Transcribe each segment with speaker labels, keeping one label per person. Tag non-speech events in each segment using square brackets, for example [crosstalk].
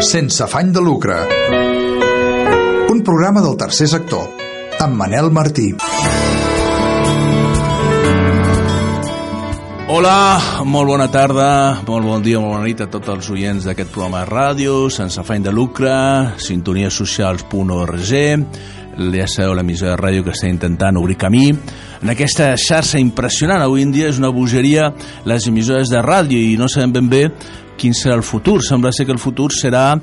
Speaker 1: Sense afany de lucre. Un programa del tercer sector, amb Manel Martí.
Speaker 2: Hola, molt bona tarda, molt bon dia, molt bona nit a tots els oients d'aquest programa de ràdio, sense afany de lucre, sintoniasocials.org, ja sabeu l'emissora de ràdio que està intentant obrir camí en aquesta xarxa impressionant avui en dia és una bogeria les emissores de ràdio i no sabem ben bé quin serà el futur. Sembla ser que el futur serà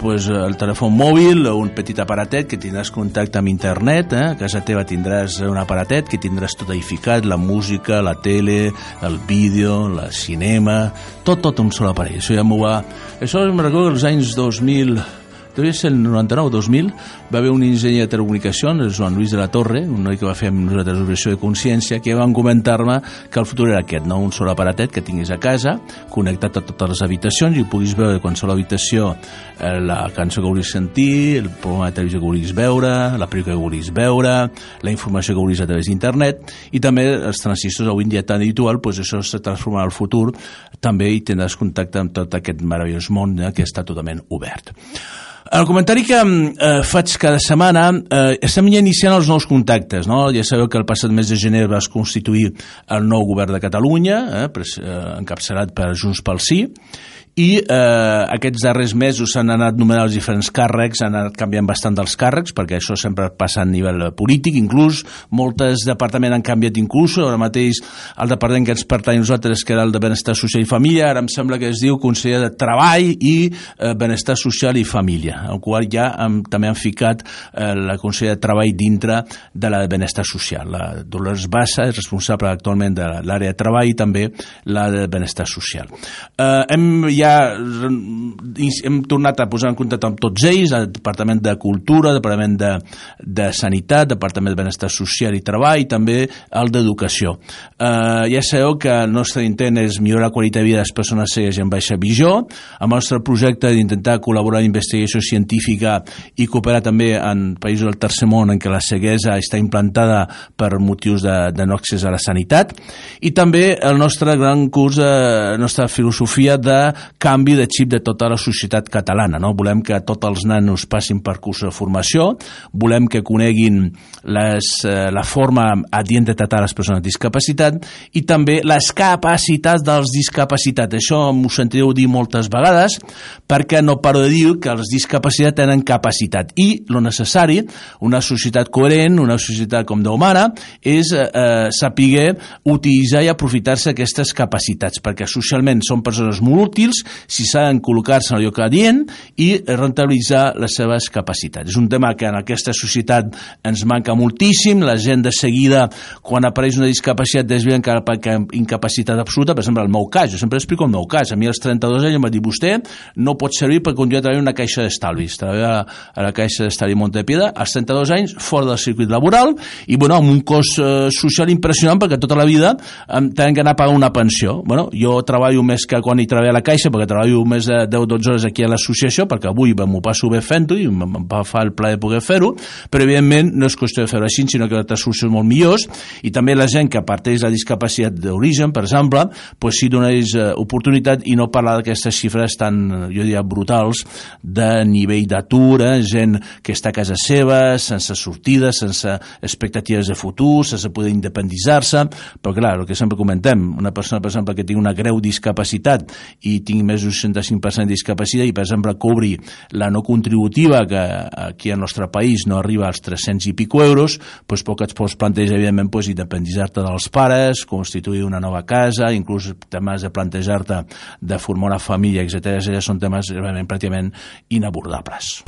Speaker 2: pues, el telèfon mòbil o un petit aparatet que tindràs contacte amb internet, eh? a casa teva tindràs un aparatet que tindràs tot edificat, la música, la tele, el vídeo, el cinema, tot, tot un sol aparell. Això ja m'ho va... Això me'n recordo els anys 2000 ser el 99-2000, va haver un enginyer de telecomunicacions, Joan Lluís de la Torre, un noi que va fer amb nosaltres l'objecció de consciència, que van comentar-me que el futur era aquest, no? un sol aparatet que tinguis a casa, connectat a totes les habitacions i puguis veure quan qualsevol habitació eh, la cançó que vulguis sentir, el programa de televisió que vulguis veure, la pel·lícula que vulguis veure, la informació que vulguis a través d'internet i també els transistors avui en dia tan habitual, doncs això se transformarà al futur també i tindràs contacte amb tot aquest meravellós món eh, que està totalment obert. El comentari que eh, faig cada setmana, eh, estem ja iniciant els nous contactes, no? Ja sabeu que el passat mes de gener vas constituir el nou govern de Catalunya, eh, eh, encapçalat per Junts pel Sí, i eh, aquests darrers mesos s'han anat nomenant els diferents càrrecs, han anat canviant bastant dels càrrecs, perquè això sempre passa a nivell polític, inclús moltes departaments han canviat inclús, ara mateix el departament que ens pertany a nosaltres, que era el de Benestar Social i Família, ara em sembla que es diu Conseller de Treball i eh, Benestar Social i Família, el qual ja hem, també han ficat eh, la Conseller de Treball dintre de la de Benestar Social. La Dolors Bassa és responsable actualment de l'àrea de treball i també la de Benestar Social. Eh, hem ja ja hem tornat a posar en contacte amb tots ells, el Departament de Cultura, Departament de, de Sanitat, Departament de Benestar Social i Treball i també el d'Educació. Eh, ja sabeu que el nostre intent és millorar la qualitat de vida de les persones cegues en baixa visió, amb el nostre projecte d'intentar col·laborar en investigació científica i cooperar també en països del tercer món en què la ceguesa està implantada per motius de, de no accés a la sanitat i també el nostre gran curs, eh, la nostra filosofia de canvi de xip de tota la societat catalana. No? Volem que tots els nanos passin per cursos de formació, volem que coneguin les, eh, la forma adient de tractar les persones amb discapacitat i també les capacitats dels discapacitats. Això m'ho sentireu dir moltes vegades perquè no paro de dir que els discapacitats tenen capacitat i lo necessari, una societat coherent, una societat com Déu mana, és eh, eh saber utilitzar i aprofitar-se aquestes capacitats perquè socialment són persones molt útils si saben col·locar-se en el lloc adient i rentabilitzar les seves capacitats. És un tema que en aquesta societat ens manca moltíssim, la gent de seguida, quan apareix una discapacitat, desvien cap a incapacitat absoluta, per exemple, el meu cas, jo sempre explico el meu cas, a mi als 32 anys em va dir, vostè no pot servir per continuar treballant una caixa d'estalvis, treballar a la caixa d'estalvi Montepida, als 32 anys, fora del circuit laboral, i bueno, amb un cost eh, social impressionant, perquè tota la vida eh, tenen que anar a pagar una pensió. Bueno, jo treballo més que quan hi treballo a la caixa, perquè treballo més de 10-12 hores aquí a l'associació, perquè avui m'ho passo bé fent-ho i em fer el plaer de poder fer-ho, però evidentment no és qüestió de fer-ho així, sinó que altres solucions molt millors, i també la gent que parteix la discapacitat d'origen, per exemple, pues sí donés eh, oportunitat i no parlar d'aquestes xifres tan, jo diria, brutals de nivell d'atur, eh? gent que està a casa seva, sense sortida, sense expectatives de futur, sense poder independitzar-se, però clar, el que sempre comentem, una persona, per exemple, que tingui una greu discapacitat i tingui més d'un 65% de discapacitat i, per exemple, cobri la no contributiva, que aquí al nostre país no arriba als 300 i pico euros, doncs poc et pots plantejar, evidentment, doncs, independitzar-te dels pares, constituir una nova casa, inclús temes de plantejar-te de formar una família, etc. Són temes realment pràcticament inabordables.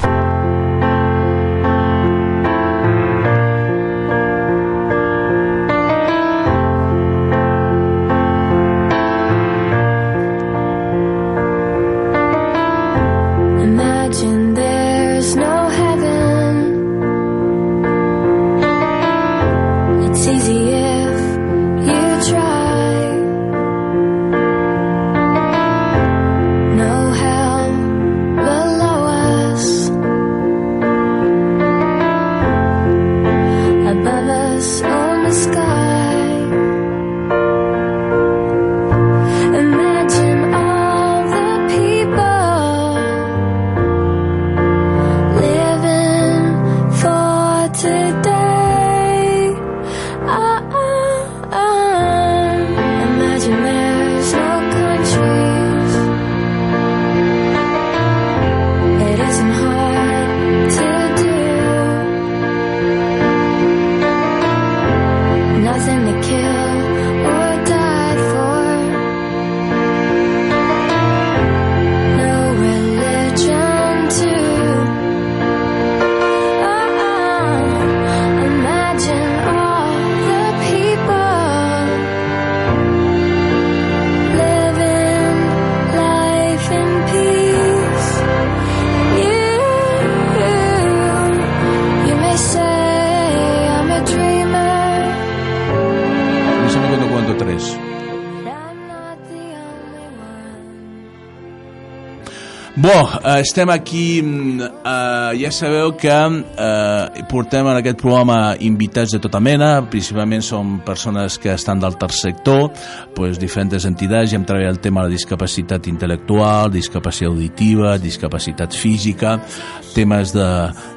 Speaker 2: Bo, eh, estem aquí, mm, eh, ja sabeu que eh, portem en aquest programa invitats de tota mena, principalment són persones que estan del tercer sector, pues, diferents entitats, i hem treballat el tema de la discapacitat intel·lectual, discapacitat auditiva, discapacitat física, temes de,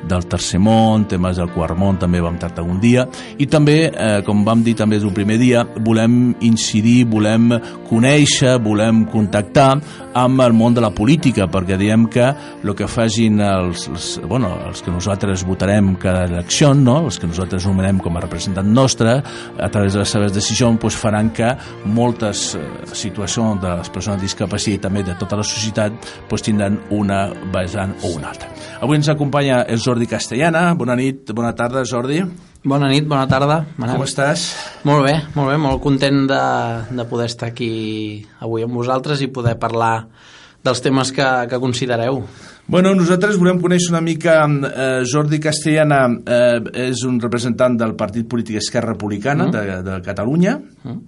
Speaker 2: del tercer món, temes del quart món, també vam tractar un dia, i també, eh, com vam dir també des del primer dia, volem incidir, volem conèixer, volem contactar amb el món de la política, perquè diem que el que facin els, els, bueno, els que nosaltres votarem cada elecció, no? els que nosaltres nomenem com a representant nostre, a través de les seves decisions, pues, faran que moltes eh, situacions de les persones amb discapacitat i també de tota la societat pues, tindran una vessant o una altra. Avui ens acompanya el Jordi Castellana. Bona nit, bona tarda, Jordi.
Speaker 3: Bona nit, bona tarda. Manel.
Speaker 2: Com estàs?
Speaker 3: Molt bé, molt bé, molt content de, de poder estar aquí avui amb vosaltres i poder parlar dels temes que, que considereu.
Speaker 2: Bueno, nosaltres volem conèixer una mica eh, Jordi Castellana eh, és un representant del partit polític Esquerra Republicana mm. de, de Catalunya mm.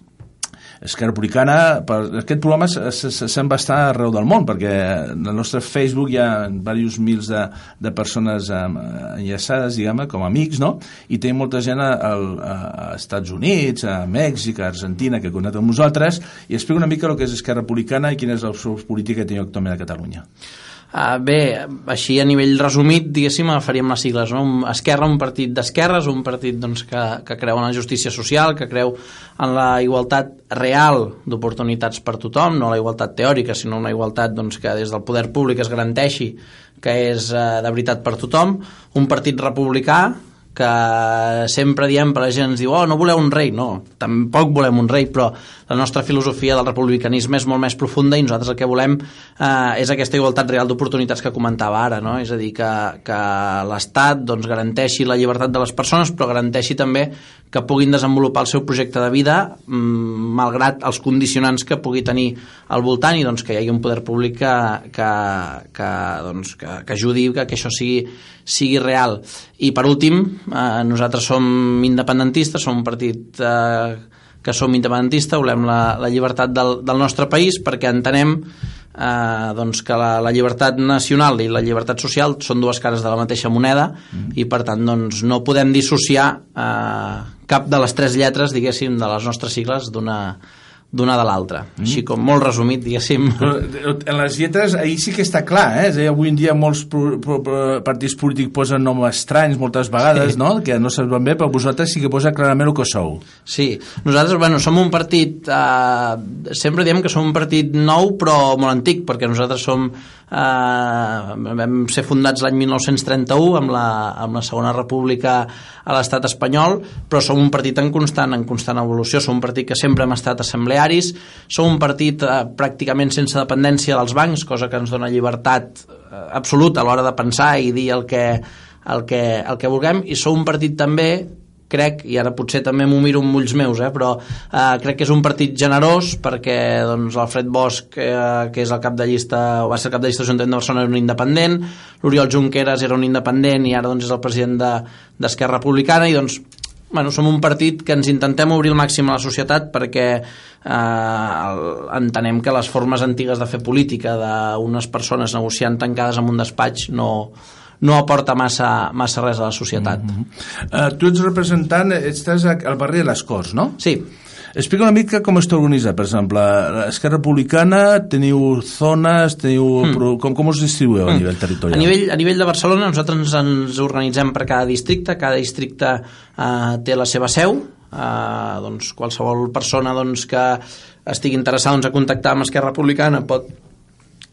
Speaker 2: Esquerra Republicana per, aquest programa se'n va estar arreu del món perquè en el nostre Facebook hi ha diversos mils de, de persones eh, enllaçades, diguem com amics, no? I tenim molta gent a, a, a Estats Units, a Mèxic, a Argentina, que connecta amb nosaltres i explica una mica el que és Esquerra Republicana i quina és la política que tenim actualment a Catalunya.
Speaker 3: Uh, bé, així a nivell resumit, diguéssim, agafaríem les sigles. No? Esquerra, un partit d'esquerres, un partit doncs, que, que creu en la justícia social, que creu en la igualtat real d'oportunitats per tothom, no la igualtat teòrica, sinó una igualtat doncs, que des del poder públic es garanteixi que és uh, de veritat per tothom. Un partit republicà, que sempre diem per la gent ens diu oh, no voleu un rei, no, tampoc volem un rei però la nostra filosofia del republicanisme és molt més profunda i nosaltres el que volem eh, és aquesta igualtat real d'oportunitats que comentava ara, no? és a dir que, que l'Estat doncs, garanteixi la llibertat de les persones però garanteixi també que puguin desenvolupar el seu projecte de vida mmm, malgrat els condicionants que pugui tenir al voltant i doncs, que hi hagi un poder públic que, que, que, doncs, que, que ajudi que, que això sigui, sigui real i per últim, eh, nosaltres som independentistes, som un partit eh, que som independentistes, volem la, la llibertat del, del nostre país perquè entenem eh, doncs que la, la llibertat nacional i la llibertat social són dues cares de la mateixa moneda mm. i per tant doncs, no podem dissociar eh, cap de les tres lletres diguéssim de les nostres sigles d'una d'una de l'altra. Mm. Així com molt resumit, diguéssim.
Speaker 2: Però en les lletres, ahir sí que està clar, eh? És dir, avui en dia molts pro, pro, pro, partits polítics posen noms estranys moltes vegades, sí. no? Que no saps ben bé, però vosaltres sí que posa clarament el que sou.
Speaker 3: Sí, nosaltres, bueno, som un partit, eh, sempre diem que som un partit nou però molt antic, perquè nosaltres som eh, vam ser fundats l'any 1931 amb la, amb la Segona República a l'estat espanyol, però som un partit en constant, en constant evolució, som un partit que sempre hem estat assemblearis, som un partit eh, pràcticament sense dependència dels bancs, cosa que ens dona llibertat eh, absoluta a l'hora de pensar i dir el que, el que, el que vulguem, i som un partit també crec, i ara potser també m'ho miro amb ulls meus, eh, però eh, crec que és un partit generós perquè doncs, l'Alfred Bosch, eh, que és el cap de llista, va ser el cap de llista de l'Ajuntament de Barcelona, era un independent, l'Oriol Junqueras era un independent i ara doncs, és el president d'Esquerra de, Republicana i doncs bueno, som un partit que ens intentem obrir al màxim a la societat perquè eh, entenem que les formes antigues de fer política d'unes persones negociant tancades en un despatx no, no aporta massa, massa res a la societat. Mm
Speaker 2: -hmm. uh, tu ets representant, estàs al barri de les Corts, no?
Speaker 3: Sí.
Speaker 2: Explica una mica com està organitzat, per exemple, l'Esquerra Republicana, teniu zones, teniu... Mm. Com, com us distribueu mm. a nivell territorial?
Speaker 3: A nivell, a nivell de Barcelona nosaltres ens organitzem per cada districte, cada districte eh, té la seva seu, eh, doncs qualsevol persona doncs, que estigui interessada doncs, a contactar amb Esquerra Republicana pot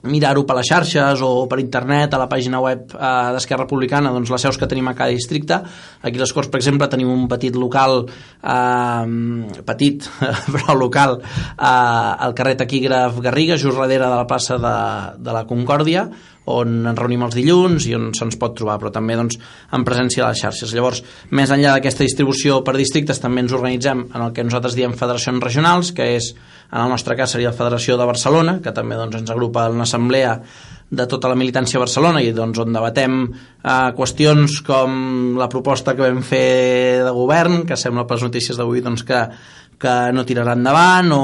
Speaker 3: mirar-ho per les xarxes o per internet a la pàgina web eh, d'Esquerra Republicana doncs les seus que tenim a cada districte. Aquí a les Corts per exemple tenim un petit local eh, petit [laughs] però local eh, al carrer Taquígraf Garriga just darrere de la plaça de, de la Concòrdia on ens reunim els dilluns i on se'ns pot trobar, però també doncs, en presència a les xarxes. Llavors, més enllà d'aquesta distribució per districtes, també ens organitzem en el que nosaltres diem federacions regionals, que és, en el nostre cas, seria la Federació de Barcelona, que també doncs, ens agrupa en una assemblea de tota la militància a Barcelona i doncs, on debatem eh, qüestions com la proposta que vam fer de govern, que sembla per les notícies d'avui doncs, que, que no tirarà endavant o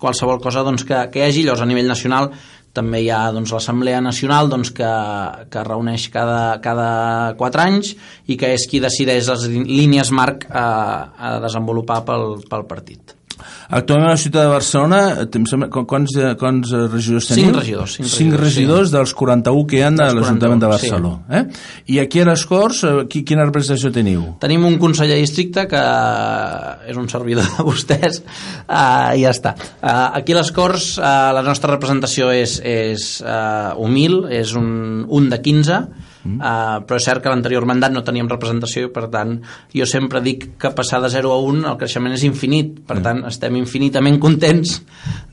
Speaker 3: qualsevol cosa doncs, que, que hi hagi. Llavors, a nivell nacional també hi ha doncs, l'Assemblea Nacional doncs, que, que reuneix cada, cada quatre anys i que és qui decideix les línies marc a, a desenvolupar pel, pel partit.
Speaker 2: Actualment a la ciutat de Barcelona, quants, quants regidors teniu?
Speaker 3: Cinc regidors.
Speaker 2: Cinc, cinc regidors, sí. dels 41 que hi ha de l'Ajuntament de Barcelona. Sí. Eh? I aquí a les Corts, eh, quina representació teniu?
Speaker 3: Tenim un conseller districte que és un servidor de vostès uh, i ja està. Uh, aquí a les Corts uh, la nostra representació és, és uh, humil, és un, un de 15, Mm. Uh, però és cert que l'anterior mandat no teníem representació i per tant jo sempre dic que passar de 0 a 1 el creixement és infinit per mm. tant estem infinitament contents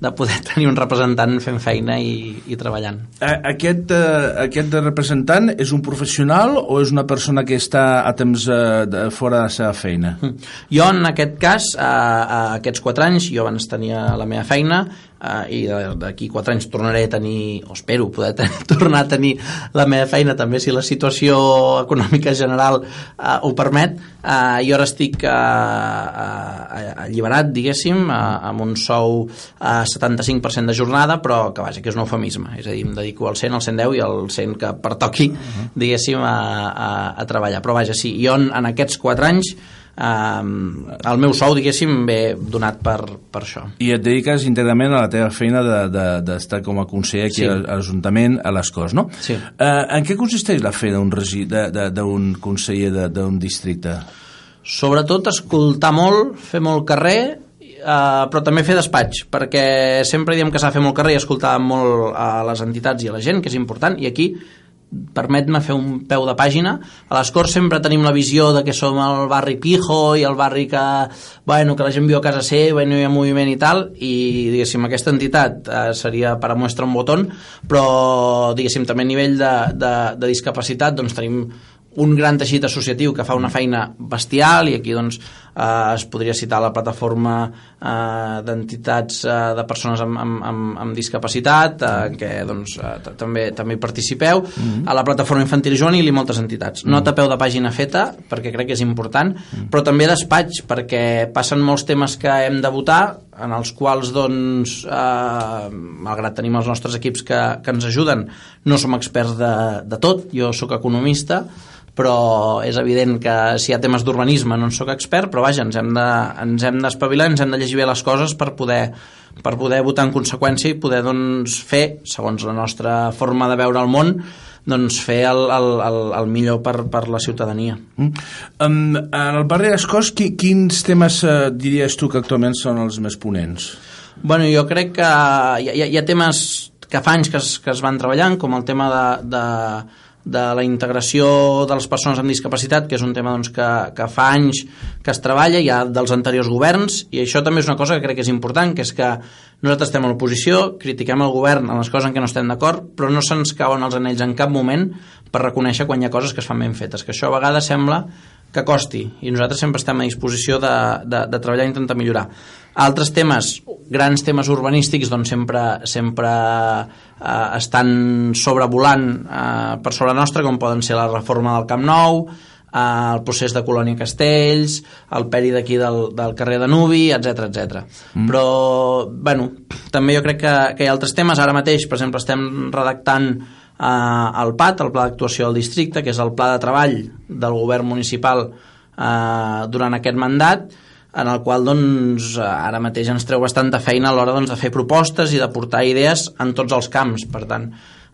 Speaker 3: de poder [laughs] tenir un representant fent feina i, i treballant
Speaker 2: aquest, uh, aquest representant és un professional o és una persona que està a temps uh, de, fora de la seva feina? Mm.
Speaker 3: Jo en aquest cas uh, uh, aquests 4 anys jo abans tenia la meva feina uh, i d'aquí 4 anys tornaré a tenir, o espero poder tenir, [laughs] tornar a tenir la meva feina també si la situació econòmica general uh, ho permet. Uh, jo ara estic uh, uh, alliberat, diguéssim, uh, amb un sou a uh, 75% de jornada, però que vaja, que és un eufemisme, és a dir, em dedico al 100, al 110 i al 100 que pertoqui, -huh. diguéssim, a, a, a treballar. Però vaja, sí, jo en, en aquests 4 anys eh, el meu sou, diguéssim, ve donat per, per això.
Speaker 2: I et dediques íntegrament a la teva feina d'estar de, de, com a conseller aquí sí. a l'Ajuntament, a les Corts, no?
Speaker 3: Sí.
Speaker 2: Eh, en què consisteix la feina d'un conseller d'un districte?
Speaker 3: Sobretot escoltar molt, fer molt carrer, Uh, però també fer despatx, perquè sempre diem que s'ha de fer molt carrer i escoltar molt a les entitats i a la gent, que és important, i aquí permet-me fer un peu de pàgina. A les Corts sempre tenim la visió de que som el barri pijo i el barri que, bueno, que la gent viu a casa seva i no hi ha moviment i tal i diguéssim aquesta entitat eh, seria per a mostra un botó però diguéssim també a nivell de, de, de discapacitat doncs tenim un gran teixit associatiu que fa una feina bestial i aquí doncs, eh, es podria citar la plataforma eh, d'entitats eh, de persones amb, amb, amb, amb discapacitat eh, que doncs, eh, també també participeu mm -hmm. a la plataforma infantil juvenil i moltes entitats. Mm -hmm. Nota peu de pàgina feta perquè crec que és important, mm -hmm. però també despatx perquè passen molts temes que hem de votar en els quals doncs eh, malgrat tenim els nostres equips que, que ens ajuden no som experts de, de tot, jo sóc economista però és evident que si hi ha temes d'urbanisme no en sóc expert, però vaja, ens hem d'espavilar, de, ens hem de llegir bé les coses per poder, per poder votar en conseqüència i poder doncs, fer, segons la nostra forma de veure el món, doncs fer el, el, el, el millor per, per la ciutadania. Mm.
Speaker 2: Um, en el barri d'Escós, qui, quins temes uh, diries tu que actualment són els més ponents?
Speaker 3: Bueno, jo crec que hi ha, hi ha temes que fa anys que es, que es van treballant, com el tema de, de de la integració de les persones amb discapacitat, que és un tema doncs, que, que fa anys que es treballa ja dels anteriors governs, i això també és una cosa que crec que és important, que és que nosaltres estem a l'oposició, critiquem el govern en les coses en què no estem d'acord, però no se'ns cauen els anells en cap moment per reconèixer quan hi ha coses que es fan ben fetes, que això a vegades sembla que costi i nosaltres sempre estem a disposició de, de, de treballar i intentar millorar altres temes, grans temes urbanístics doncs sempre, sempre eh, estan sobrevolant eh, per sobre nostra com poden ser la reforma del Camp Nou eh, el procés de Colònia Castells el peri d'aquí del, del carrer de Nubi etc etc. Mm. però bueno, també jo crec que, que hi ha altres temes ara mateix, per exemple, estem redactant eh, el PAT, el Pla d'Actuació del Districte, que és el pla de treball del govern municipal eh, durant aquest mandat, en el qual doncs, ara mateix ens treu bastanta feina a l'hora doncs, de fer propostes i de portar idees en tots els camps. Per tant,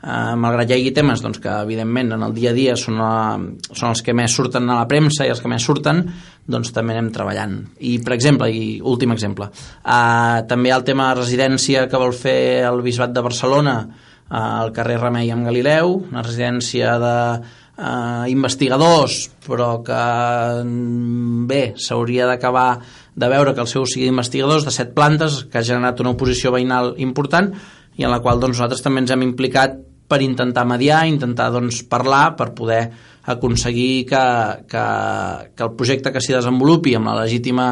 Speaker 3: eh, malgrat hi hagi temes doncs, que evidentment en el dia a dia són, la, són els que més surten a la premsa i els que més surten, doncs també anem treballant. I, per exemple, i últim exemple, eh, també el tema residència que vol fer el Bisbat de Barcelona, al carrer Remei amb Galileu, una residència de eh, investigadors, però que mm, bé, s'hauria d'acabar de veure que el seu sigui d'investigadors de set plantes, que ha generat una oposició veïnal important i en la qual doncs, nosaltres també ens hem implicat per intentar mediar, intentar doncs, parlar, per poder aconseguir que, que, que el projecte que s'hi desenvolupi amb la legítima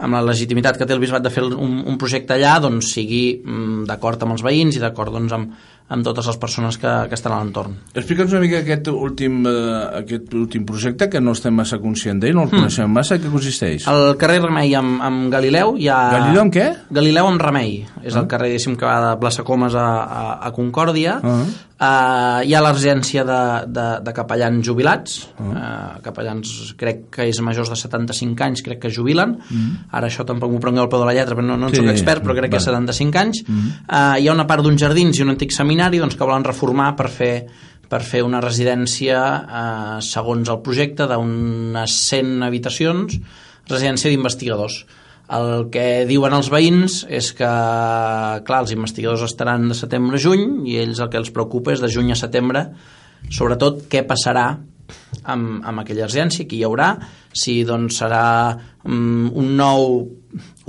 Speaker 3: amb la legitimitat que té el bisbat de fer un, un projecte allà doncs sigui mm, d'acord amb els veïns i d'acord doncs, amb, amb totes les persones que, que estan a l'entorn.
Speaker 2: Explica'ns una mica aquest últim, eh, aquest últim projecte, que no estem massa conscient d'ell, no el mm. coneixem massa, què consisteix?
Speaker 3: El carrer Remei amb, amb Galileu hi ha...
Speaker 2: Galileu amb què?
Speaker 3: Galileu amb Remei. És ah. el carrer, diguéssim, que va de plaça Comas a, a, a Concòrdia. Ah. Uh, hi ha la residència de, de, de capellans jubilats. Ah. Uh, capellans, crec que és majors de 75 anys, crec que jubilen. Mm. Ara això tampoc m'ho prengueu al peu de la lletra, però no, no en sí. soc expert, però crec Va. que 75 anys. Mm. Uh, hi ha una part d'uns jardins i un antic seminari seminari doncs, que volen reformar per fer per fer una residència eh, segons el projecte d'unes 100 habitacions, residència d'investigadors. El que diuen els veïns és que, clar, els investigadors estaran de setembre a juny i ells el que els preocupa és de juny a setembre, sobretot què passarà amb, amb aquella residència, qui hi haurà, si doncs serà um, un nou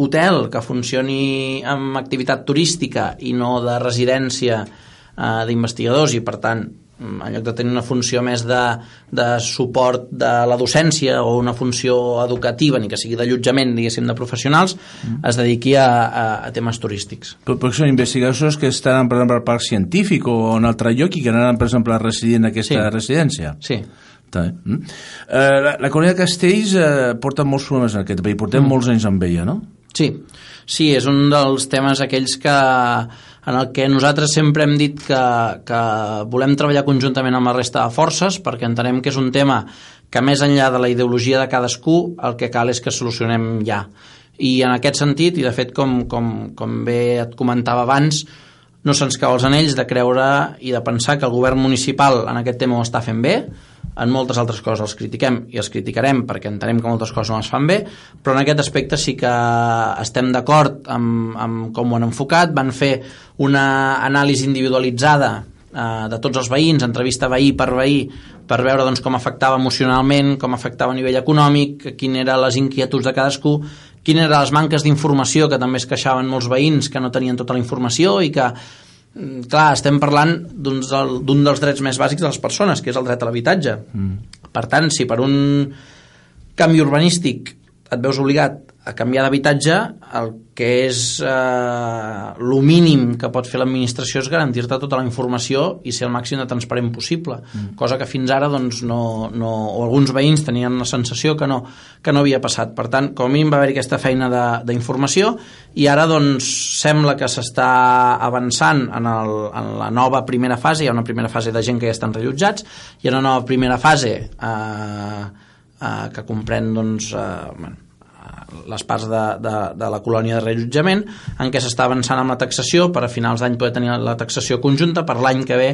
Speaker 3: hotel que funcioni amb activitat turística i no de residència eh, d'investigadors i per tant en lloc de tenir una funció més de, de suport de la docència o una funció educativa, ni que sigui d'allotjament, diguéssim, de professionals, mm. es dediqui a, a, a temes turístics.
Speaker 2: Però, però són investigadors que estan, per exemple, al parc científic o en altre lloc i que anaran, per exemple, a residir en aquesta
Speaker 3: sí.
Speaker 2: residència?
Speaker 3: Sí.
Speaker 2: Mm. Eh, la, la de Castells eh, porta molts problemes en aquest país, portem mm. molts anys amb ella, no?
Speaker 3: Sí, sí, és un dels temes aquells que en el que nosaltres sempre hem dit que, que volem treballar conjuntament amb la resta de forces perquè entenem que és un tema que més enllà de la ideologia de cadascú el que cal és que solucionem ja. I en aquest sentit, i de fet com, com, com bé et comentava abans, no se'ns cau els anells de creure i de pensar que el govern municipal en aquest tema ho està fent bé, en moltes altres coses els critiquem i els criticarem perquè entenem que moltes coses no es fan bé, però en aquest aspecte sí que estem d'acord amb, amb com ho han enfocat, van fer una anàlisi individualitzada eh, de tots els veïns, entrevista veí per veí, per veure doncs, com afectava emocionalment, com afectava a nivell econòmic, quines eren les inquietuds de cadascú, quines eren les manques d'informació, que també es queixaven molts veïns que no tenien tota la informació i que clar, estem parlant d'un dels drets més bàsics de les persones, que és el dret a l'habitatge. Mm. Per tant, si per un canvi urbanístic et veus obligat a canviar d'habitatge, el que és eh, el mínim que pot fer l'administració és garantir-te tota la informació i ser el màxim de transparent possible, mm. cosa que fins ara doncs, no, no, o alguns veïns tenien la sensació que no, que no havia passat. Per tant, com a mínim va haver aquesta feina d'informació i ara doncs, sembla que s'està avançant en, el, en la nova primera fase, hi ha una primera fase de gent que ja estan rellotjats, hi ha una nova primera fase eh, eh, que comprèn doncs, eh, bueno, les parts de, de, de la colònia de rellotjament en què s'està avançant amb la taxació per a finals d'any poder tenir la taxació conjunta per l'any que ve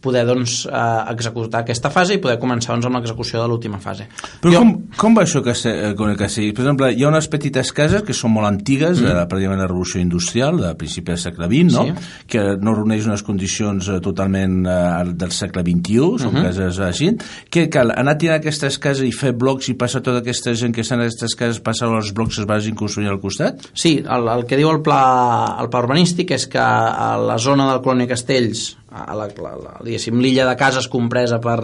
Speaker 3: poder doncs, eh, executar aquesta fase i poder començar doncs, amb l'execució de l'última fase.
Speaker 2: Però jo... com, com va això que, se, eh, que sigui? Per exemple, hi ha unes petites cases que són molt antigues, mm. de, pràcticament la revolució industrial, de principi del segle XX, no? Sí. que no reuneix unes condicions eh, totalment eh, del segle XXI, són mm -hmm. cases així. Què cal? Anar a tirar aquestes cases i fer blocs i passar tota aquesta gent que estan en aquestes cases, passar els blocs que es vagin construir al costat?
Speaker 3: Sí, el, el que diu el pla, el pla urbanístic és que a la zona del Colònia Castells a la, la, la, diguéssim, l'illa de cases compresa per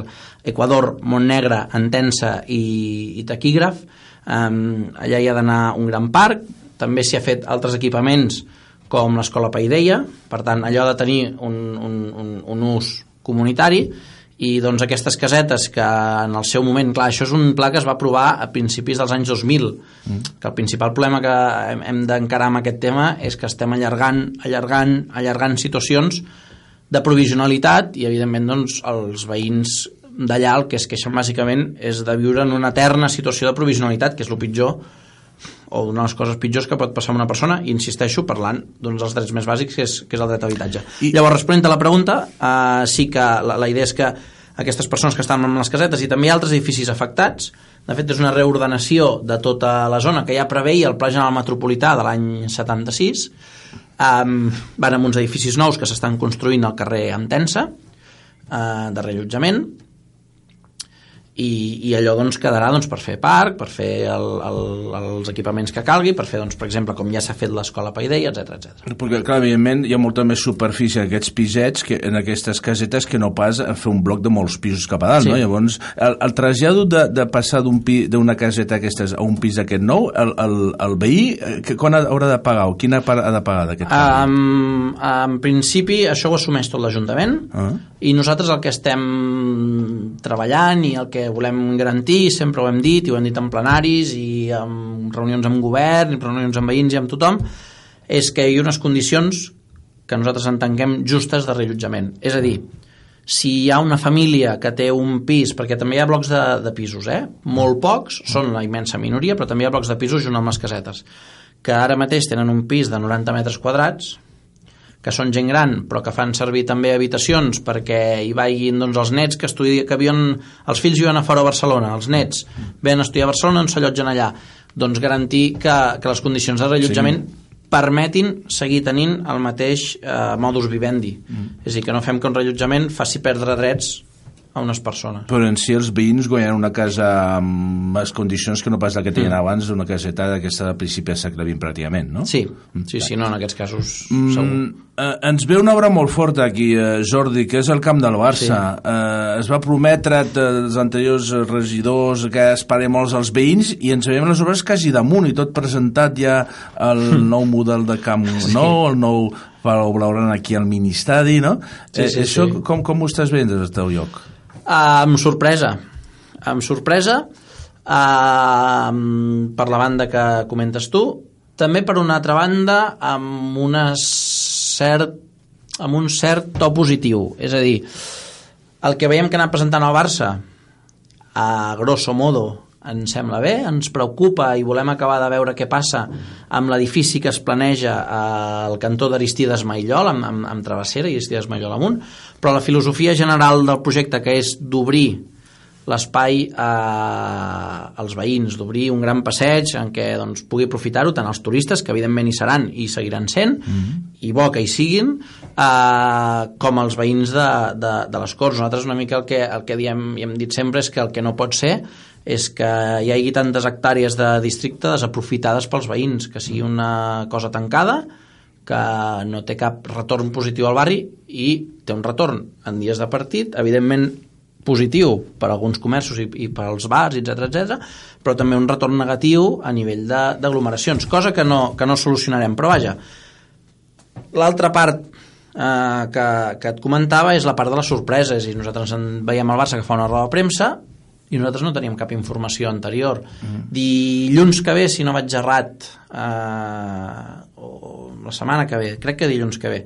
Speaker 3: Equador, Montnegre, Entensa i, i Taquígraf. Um, allà hi ha d'anar un gran parc, també s'hi ha fet altres equipaments com l'escola Paideia, per tant allò ha de tenir un, un, un, un ús comunitari i doncs aquestes casetes que en el seu moment, clar, això és un pla que es va aprovar a principis dels anys 2000 mm. que el principal problema que hem, hem d'encarar amb aquest tema és que estem allargant, allargant, allargant situacions de provisionalitat i evidentment doncs els veïns d'allà el que es queixen bàsicament és de viure en una eterna situació de provisionalitat, que és el pitjor o una de les coses pitjors que pot passar a una persona i insisteixo parlant doncs, dels drets més bàsics que és, que és el dret a habitatge. I... llavors responent a la pregunta eh, sí que la, la idea és que aquestes persones que estan en les casetes i també altres edificis afectats. De fet és una reordenació de tota la zona que ja preveia el Pla General Metropolità de l'any 76 um, van amb uns edificis nous que s'estan construint al carrer Entensa uh, de rellotjament i, i allò doncs, quedarà doncs, per fer parc, per fer el, el, els equipaments que calgui, per fer, doncs, per exemple, com ja s'ha fet l'escola Paideia, etc etc.
Speaker 2: Perquè, clar, evidentment, hi ha molta més superfície en aquests pisets, que, en aquestes casetes, que no pas a fer un bloc de molts pisos cap a dalt, sí. no? Llavors, el, el trasllat de, de passar d'una caseta aquestes a un pis d'aquest nou, el, el, el veí, eh, que, quan haurà de pagar o quina part ha de pagar d'aquest
Speaker 3: um, En principi, això ho assumeix tot l'Ajuntament uh -huh. I nosaltres el que estem treballant i el que volem garantir, sempre ho hem dit i ho hem dit en plenaris i en reunions amb govern i reunions amb veïns i amb tothom és que hi ha unes condicions que nosaltres entenguem justes de rellotjament és a dir, si hi ha una família que té un pis, perquè també hi ha blocs de, de pisos, eh? molt pocs, són la immensa minoria, però també hi ha blocs de pisos junt amb les casetes, que ara mateix tenen un pis de 90 metres quadrats, que són gent gran però que fan servir també habitacions perquè hi vagin doncs, els nets que, estudi... que havien... els fills viuen a fora a Barcelona els nets venen a estudiar a Barcelona on s'allotgen allà doncs garantir que, que les condicions de rellotjament sí permetin seguir tenint el mateix eh, modus vivendi. Mm. És a dir, que no fem que un rellotjament faci perdre drets a unes persones.
Speaker 2: Però en si els veïns guanyen una casa amb les condicions que no pas la que tenien mm. abans, una caseta d'aquesta de principi de segle XX pràcticament, no?
Speaker 3: Sí, mm. sí, sí, no, en aquests casos mm, segur.
Speaker 2: Eh, ens ve una obra molt forta aquí, eh, Jordi, que és el camp del Barça. Sí. Eh, es va prometre dels anteriors regidors que esperem molts als veïns i ens veiem les obres quasi damunt i tot presentat ja el nou model de camp sí. nou, el nou per obrar aquí al ministadi, no? Sí, sí, eh, això sí. com, com ho estàs veient des del teu lloc?
Speaker 3: Uh, amb sorpresa. Amb sorpresa, uh, per la banda que comentes tu, també per una altra banda amb, una cert, amb un cert to positiu. És a dir, el que veiem que anat presentant el Barça, a grosso modo, ens sembla bé, ens preocupa i volem acabar de veure què passa amb l'edifici que es planeja al cantó d'Aristides Maillol, amb, amb, amb Travessera i Aristides Maillol amunt, però la filosofia general del projecte que és d'obrir l'espai eh, als veïns, d'obrir un gran passeig en què doncs, pugui aprofitar-ho tant els turistes, que evidentment hi seran i seguiran sent, mm -hmm. i bo que hi siguin, eh, com els veïns de, de, de les Corts. Nosaltres una mica el que, el que diem i hem dit sempre és que el que no pot ser és que hi hagi tantes hectàrees de districte desaprofitades pels veïns, que sigui una cosa tancada, que no té cap retorn positiu al barri i té un retorn en dies de partit, evidentment positiu per a alguns comerços i, i per als bars, etc etc, però també un retorn negatiu a nivell d'aglomeracions, cosa que no, que no solucionarem. Però vaja, l'altra part eh, que, que et comentava és la part de les sorpreses, i nosaltres en veiem el Barça que fa una roda de premsa, i nosaltres no teníem cap informació anterior. Mm. Dilluns que ve, si no vaig errat, eh, o la setmana que ve, crec que dilluns que ve,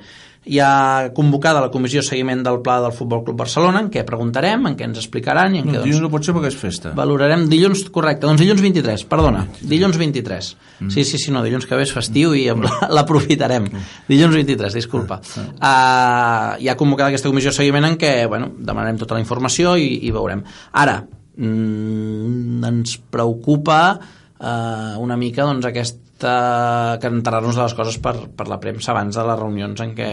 Speaker 3: hi ha convocada la comissió de seguiment del pla del Futbol Club Barcelona, en què preguntarem, en què ens explicaran... I en
Speaker 2: no,
Speaker 3: què,
Speaker 2: doncs, dilluns no pot ser perquè és festa.
Speaker 3: Valorarem dilluns, correcte, doncs dilluns 23, perdona, dilluns 23. Mm. Sí, sí, sí, no, dilluns que ve és festiu i [laughs] l'aprofitarem. Mm. Dilluns 23, disculpa. Uh, hi ha convocada aquesta comissió de seguiment en què, bueno, demanarem tota la informació i, i veurem. Ara, mm, ens preocupa eh, una mica doncs, aquest, eh, que enterar-nos de les coses per, per la premsa abans de les reunions en què,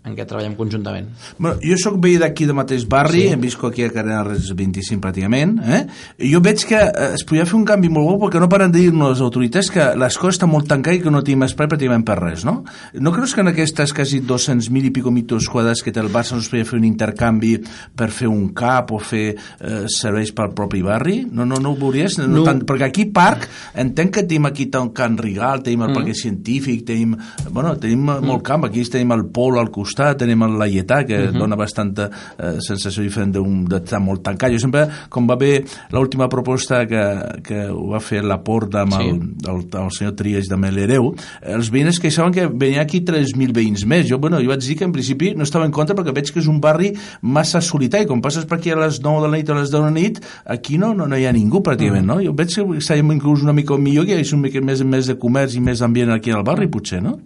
Speaker 3: en què treballem conjuntament.
Speaker 2: Bueno, jo sóc veí d'aquí de mateix barri, sí. hem viscut aquí a Res 25 pràcticament, eh? I jo veig que eh, es podia fer un canvi molt bo perquè no paren de dir-nos les autoritats que les coses estan molt tancades i que no tenim espai pràcticament per res, no? No creus que en aquestes quasi 200.000 i pico mitos quadrats que té el Barça no es podia fer un intercanvi per fer un cap o fer eh, serveis pel propi barri? No, no, no ho veuries? No.
Speaker 3: No.
Speaker 2: Tant, perquè aquí parc, entenc que tenim aquí tant Can Rigal, tenim el
Speaker 3: Mm.
Speaker 2: científic, tenim, bueno, tenim molt camp, aquí tenim el Pol al costat, tenim el Laietà, que
Speaker 3: Mm-hmm.
Speaker 2: dona bastanta eh, sensació diferent d'estar molt tancat. Jo sempre, com va haver l'última proposta que, que ho va fer la Porta amb
Speaker 3: Sí.
Speaker 2: el, el, el senyor Trias de Melereu, els veïns que saben que venien aquí 3.000 veïns més. Jo, bueno, jo vaig dir que en principi no estava en contra perquè veig que és un barri massa solitari. Com passes per aquí a les 9 de la nit o a les 10 de la nit, aquí no, no, no hi ha ningú pràcticament, no? Jo veig que estaríem inclús una mica millor que hi hagués un mica més, més de comerç i més ambient aquí al barri, potser, no?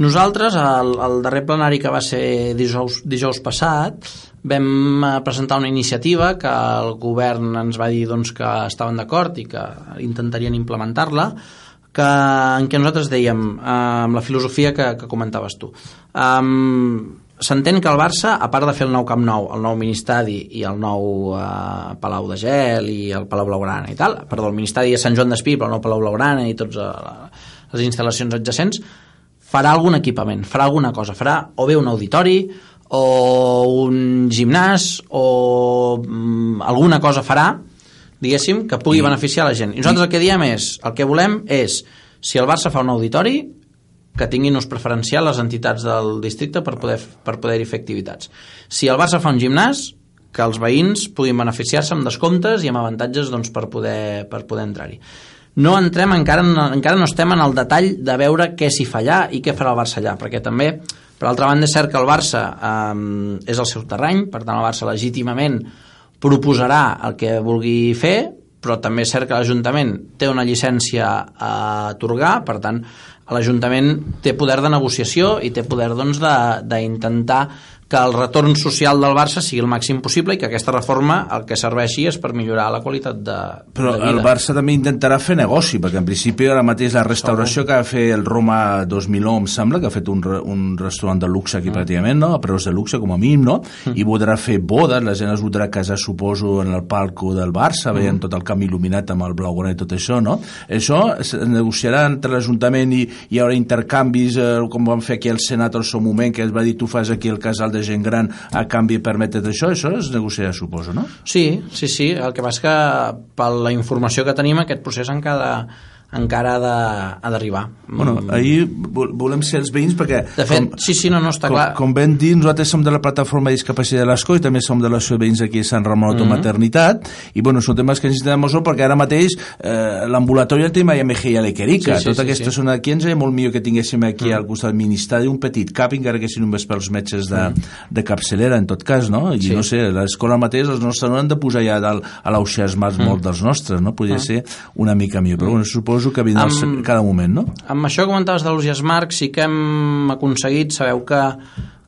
Speaker 3: Nosaltres, al, al darrer plenari que va ser dijous, dijous passat, vam eh, presentar una iniciativa que el govern ens va dir doncs, que estaven d'acord i que intentarien implementar-la, que, en què nosaltres dèiem, eh, amb la filosofia que, que comentaves tu, um, s'entén que el Barça, a part de fer el nou Camp Nou, el nou Ministadi i el nou eh, Palau de Gel i el Palau Blaugrana i tal, perdó, el Ministadi a Sant Joan d'Espí, però el nou Palau Blaugrana i tots eh, les instal·lacions adjacents, farà algun equipament, farà alguna cosa, farà o bé un auditori o un gimnàs o mm, alguna cosa farà diguéssim, que pugui beneficiar la gent. I nosaltres el que diem és, el que volem és, si el Barça fa un auditori, que tinguin ús preferencial les entitats del districte per poder per poder-hi fer activitats. Si el Barça fa un gimnàs, que els veïns puguin beneficiar-se amb descomptes i amb avantatges doncs, per poder, per poder entrar-hi. No entrem, encara, encara no estem en el detall de veure què s'hi fa allà i què farà el Barça allà, perquè també, per altra banda, és cert que el Barça eh, és el seu terreny, per tant el Barça legítimament proposarà el que vulgui fer, però també és cert que l'Ajuntament té una llicència a atorgar, per tant, l'Ajuntament té poder de negociació i té poder doncs, de- d'intentar que el retorn social del Barça sigui el màxim possible i que aquesta reforma el que serveixi és per millorar la qualitat de,
Speaker 2: Però
Speaker 3: de vida.
Speaker 2: el Barça també intentarà fer negoci, perquè en principi ara mateix la restauració que va fer el Roma 2009, em sembla, que ha fet un, un restaurant de luxe aquí pràcticament, no? a preus de luxe com a mínim, no? i voldrà fer bodes, la gent es voldrà casar, suposo, en el palco del Barça, veient tot el camp il·luminat amb el blaugrana i tot això, no? Això es negociarà entre l'Ajuntament i hi haurà intercanvis, eh, com vam fer aquí al Senat al seu moment, que es va dir tu fas aquí el casal de gent gran a canvi permetre això, això es negociarà, suposo, no?
Speaker 3: Sí, sí, sí. El que passa que per la informació que tenim aquest procés encara, encara ha d'arribar.
Speaker 2: Bueno, ahir vol- volem ser els veïns perquè...
Speaker 3: Mm. De fet, sí, sí, no, no, està
Speaker 2: com,
Speaker 3: clar.
Speaker 2: Com vam dir, nosaltres som de la plataforma de discapacitat de l'Escó i també som de l'associació de veïns aquí a Sant Ramon. Automaternitat i bueno, són temes que necessitem molt perquè ara mateix eh, l'ambulatori el tenim a Mejía i a l'Equerica.
Speaker 3: Sí, sí,
Speaker 2: Tota
Speaker 3: sí,
Speaker 2: aquesta
Speaker 3: sí.
Speaker 2: zona d'aquí ens molt millor que tinguéssim aquí
Speaker 3: Mm.
Speaker 2: al costat del Ministeri un petit cap, encara que sigui només pels metges de, de capçalera, en tot cas, no? I
Speaker 3: Mm. Sí.
Speaker 2: no sé, l'escola mateix els nostres no han de posar ja dalt a l'auxesmat
Speaker 3: Mm.
Speaker 2: molt dels nostres, no? Podria ser una mica millor, però bueno, suposo que vindrà
Speaker 3: Amb-
Speaker 2: cada moment, no?
Speaker 3: Amb això que comentaves de l'Usias Marc, sí que hem aconseguit, sabeu que,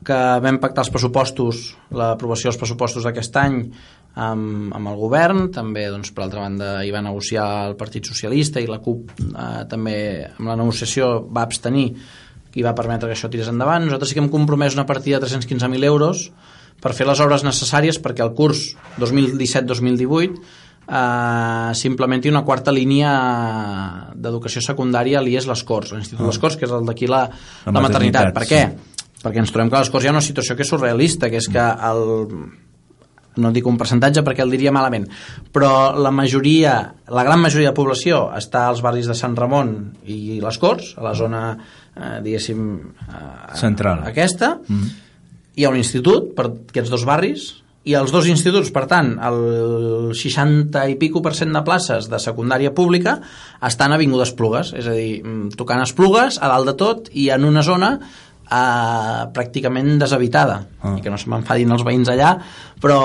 Speaker 3: que vam pactar els pressupostos, l'aprovació dels pressupostos d'aquest any amb, amb el govern, també doncs, per altra banda hi va negociar el Partit Socialista i la CUP eh, també amb la negociació va abstenir i va permetre que això tirés endavant. Nosaltres sí que hem compromès una partida de 315.000 euros per fer les obres necessàries perquè el curs 2017-2018 eh, s'implementi una quarta línia d'educació secundària a l'IES Les Corts, l'Institut Les Corts, que és el d'aquí la,
Speaker 2: La
Speaker 3: la, maternitat.
Speaker 2: maternitat,
Speaker 3: Per què? Perquè ens trobem que a les Corts hi ha una situació que és surrealista, que és que el, no dic un percentatge perquè el diria malament, però la majoria, la gran majoria de població està als barris de Sant Ramon i les Corts, a la zona, eh, diguéssim, eh,
Speaker 2: Central.
Speaker 3: aquesta, mm. hi ha un institut per aquests dos barris, i els dos instituts, per tant, el 60 i pico per cent de places de secundària pública estan a Avinguda Esplugues, és a dir, mm, tocant Esplugues, a dalt de tot, i en una zona eh, pràcticament deshabitada
Speaker 2: Ah.
Speaker 3: i que no se m'enfadin els veïns allà però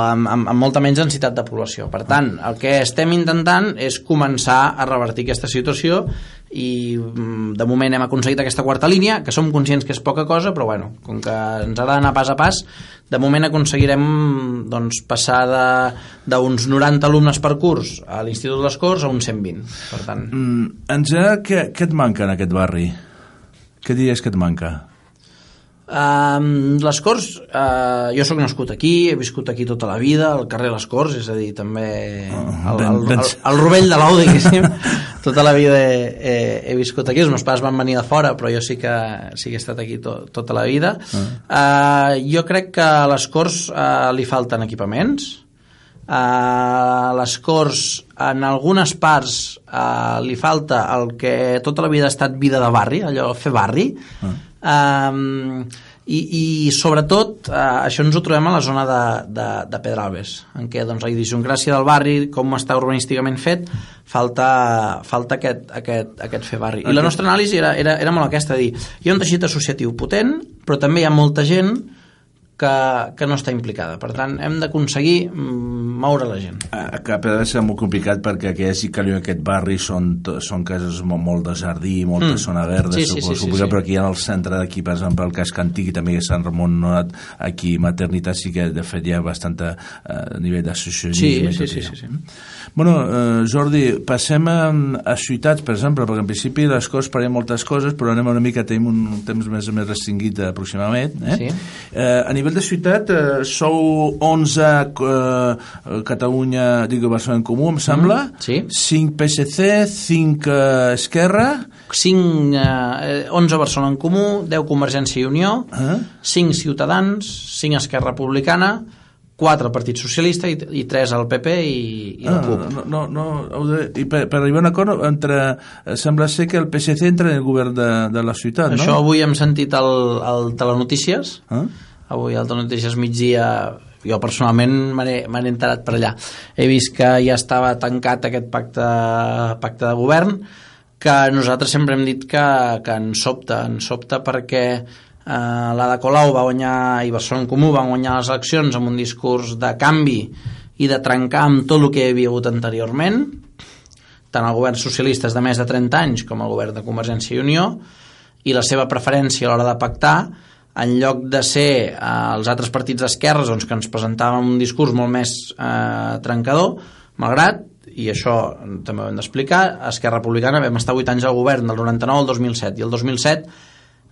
Speaker 3: amb, amb, amb molta menys densitat de població per tant, el que estem intentant és començar a revertir aquesta situació i mm, de moment hem aconseguit aquesta quarta línia que som conscients que és poca cosa però bueno, com que ens ha d'anar pas a pas de moment aconseguirem doncs, passar d'uns 90 alumnes per curs a l'Institut de les Corts a uns 120 per tant,
Speaker 2: Mm, en general, què, què et manca en aquest barri? Què diries que et manca?
Speaker 3: Um, les Corts, uh, jo sóc nascut aquí, he viscut aquí tota la vida, al carrer Les Corts, és a dir, també el,
Speaker 2: ben-
Speaker 3: el,
Speaker 2: ben-
Speaker 3: el, el rovell de l'ou, diguéssim, [laughs] tota la vida he, he, he viscut aquí, els meus pares van venir de fora, però jo sí que, sí que he estat aquí to, tota la vida. Uh, jo crec que a les Corts uh, li falten equipaments, a les Corts en algunes parts uh, li falta el que tota la vida ha estat vida de barri, allò fer barri, Um, i, i sobretot uh, això ens ho trobem a la zona de, de, de Pedralbes en què doncs, la idiosincràsia del barri com està urbanísticament fet falta, falta aquest, aquest, aquest fer barri. I la nostra anàlisi era, era, era molt aquesta dir, hi ha un teixit associatiu potent però també hi ha molta gent que, que no està implicada per tant hem d'aconseguir mm, moure la gent
Speaker 2: A que ha de ser molt complicat perquè que viuen en aquest barri són, són cases molt, molt de jardí, molta
Speaker 3: Mm.
Speaker 2: zona verda,
Speaker 3: Sí, sí,
Speaker 2: suposo,
Speaker 3: sí, sí,
Speaker 2: complicat,
Speaker 3: sí.
Speaker 2: però aquí en el centre d'aquí, per exemple, el casc antic i també a Sant Ramon aquí Maternitat sí que de fet hi ha bastanta eh, nivell d'associacionisme.
Speaker 3: Sí,
Speaker 2: i
Speaker 3: sí, sí, sí, sí.
Speaker 2: Bueno, eh, Jordi, passem a, a ciutats, per exemple, perquè en principi les coses parlem moltes coses, però anem una mica, tenim un temps més, més restringit aproximadament. Eh?
Speaker 3: Sí.
Speaker 2: Eh, a nivell de ciutat, eh, sou 11 eh, Catalunya, dic Barcelona en Comú, em sembla,
Speaker 3: Mm, sí.
Speaker 2: 5 PSC, 5 eh, Esquerra,
Speaker 3: 5, eh, 11 Barcelona en Comú, 10 Convergència i Unió,
Speaker 2: Eh?
Speaker 3: 5 Ciutadans, 5 Esquerra Republicana, 4 Partit Socialista i, i 3 al PP i, i la
Speaker 2: Ah,
Speaker 3: CUP.
Speaker 2: no, no, no, heu de, i per, per arribar a un acord entre, eh, sembla ser que el PSC entra en el govern de, de la ciutat,
Speaker 3: Això
Speaker 2: no?
Speaker 3: avui hem sentit al, al Telenotícies,
Speaker 2: Eh?
Speaker 3: Avui al Telenotícies migdia jo personalment n'he enterat per allà. He vist que ja estava tancat aquest pacte, pacte de govern que nosaltres sempre hem dit que, que ens sobta, ens sobta perquè eh, l'Ada Colau va guanyar i Barcelona en Comú van guanyar les eleccions amb un discurs de canvi i de trencar amb tot el que hi havia hagut anteriorment tant el govern socialista de més de 30 anys com el govern de Convergència i Unió i la seva preferència a l'hora de pactar en lloc de ser eh, els altres partits d'esquerres doncs, que ens presentàvem un discurs molt més eh, trencador, malgrat i això també ho hem d'explicar Esquerra Republicana vam estar 8 anys al govern del 99 al 2007 i el 2007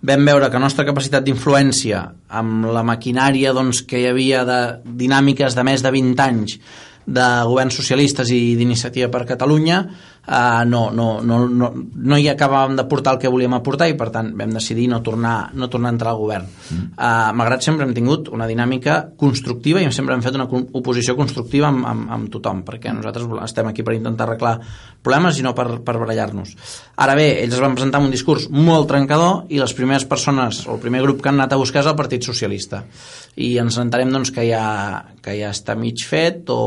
Speaker 3: vam veure que la nostra capacitat d'influència amb la maquinària doncs, que hi havia de dinàmiques de més de 20 anys de governs socialistes i d'iniciativa per Catalunya eh, no, no, no, no, no hi acabàvem de portar el que volíem aportar i per tant vam decidir no tornar, no tornar a entrar al govern mm. eh, malgrat sempre hem tingut una dinàmica constructiva i sempre hem fet una oposició constructiva amb, amb, amb tothom perquè nosaltres estem aquí per intentar arreglar problemes i no per, per barallar-nos ara bé, ells es van presentar amb un discurs molt trencador i les primeres persones o el primer grup que han anat a buscar és el Partit Socialista i ens entenem doncs, que, ja, que ja està mig fet o,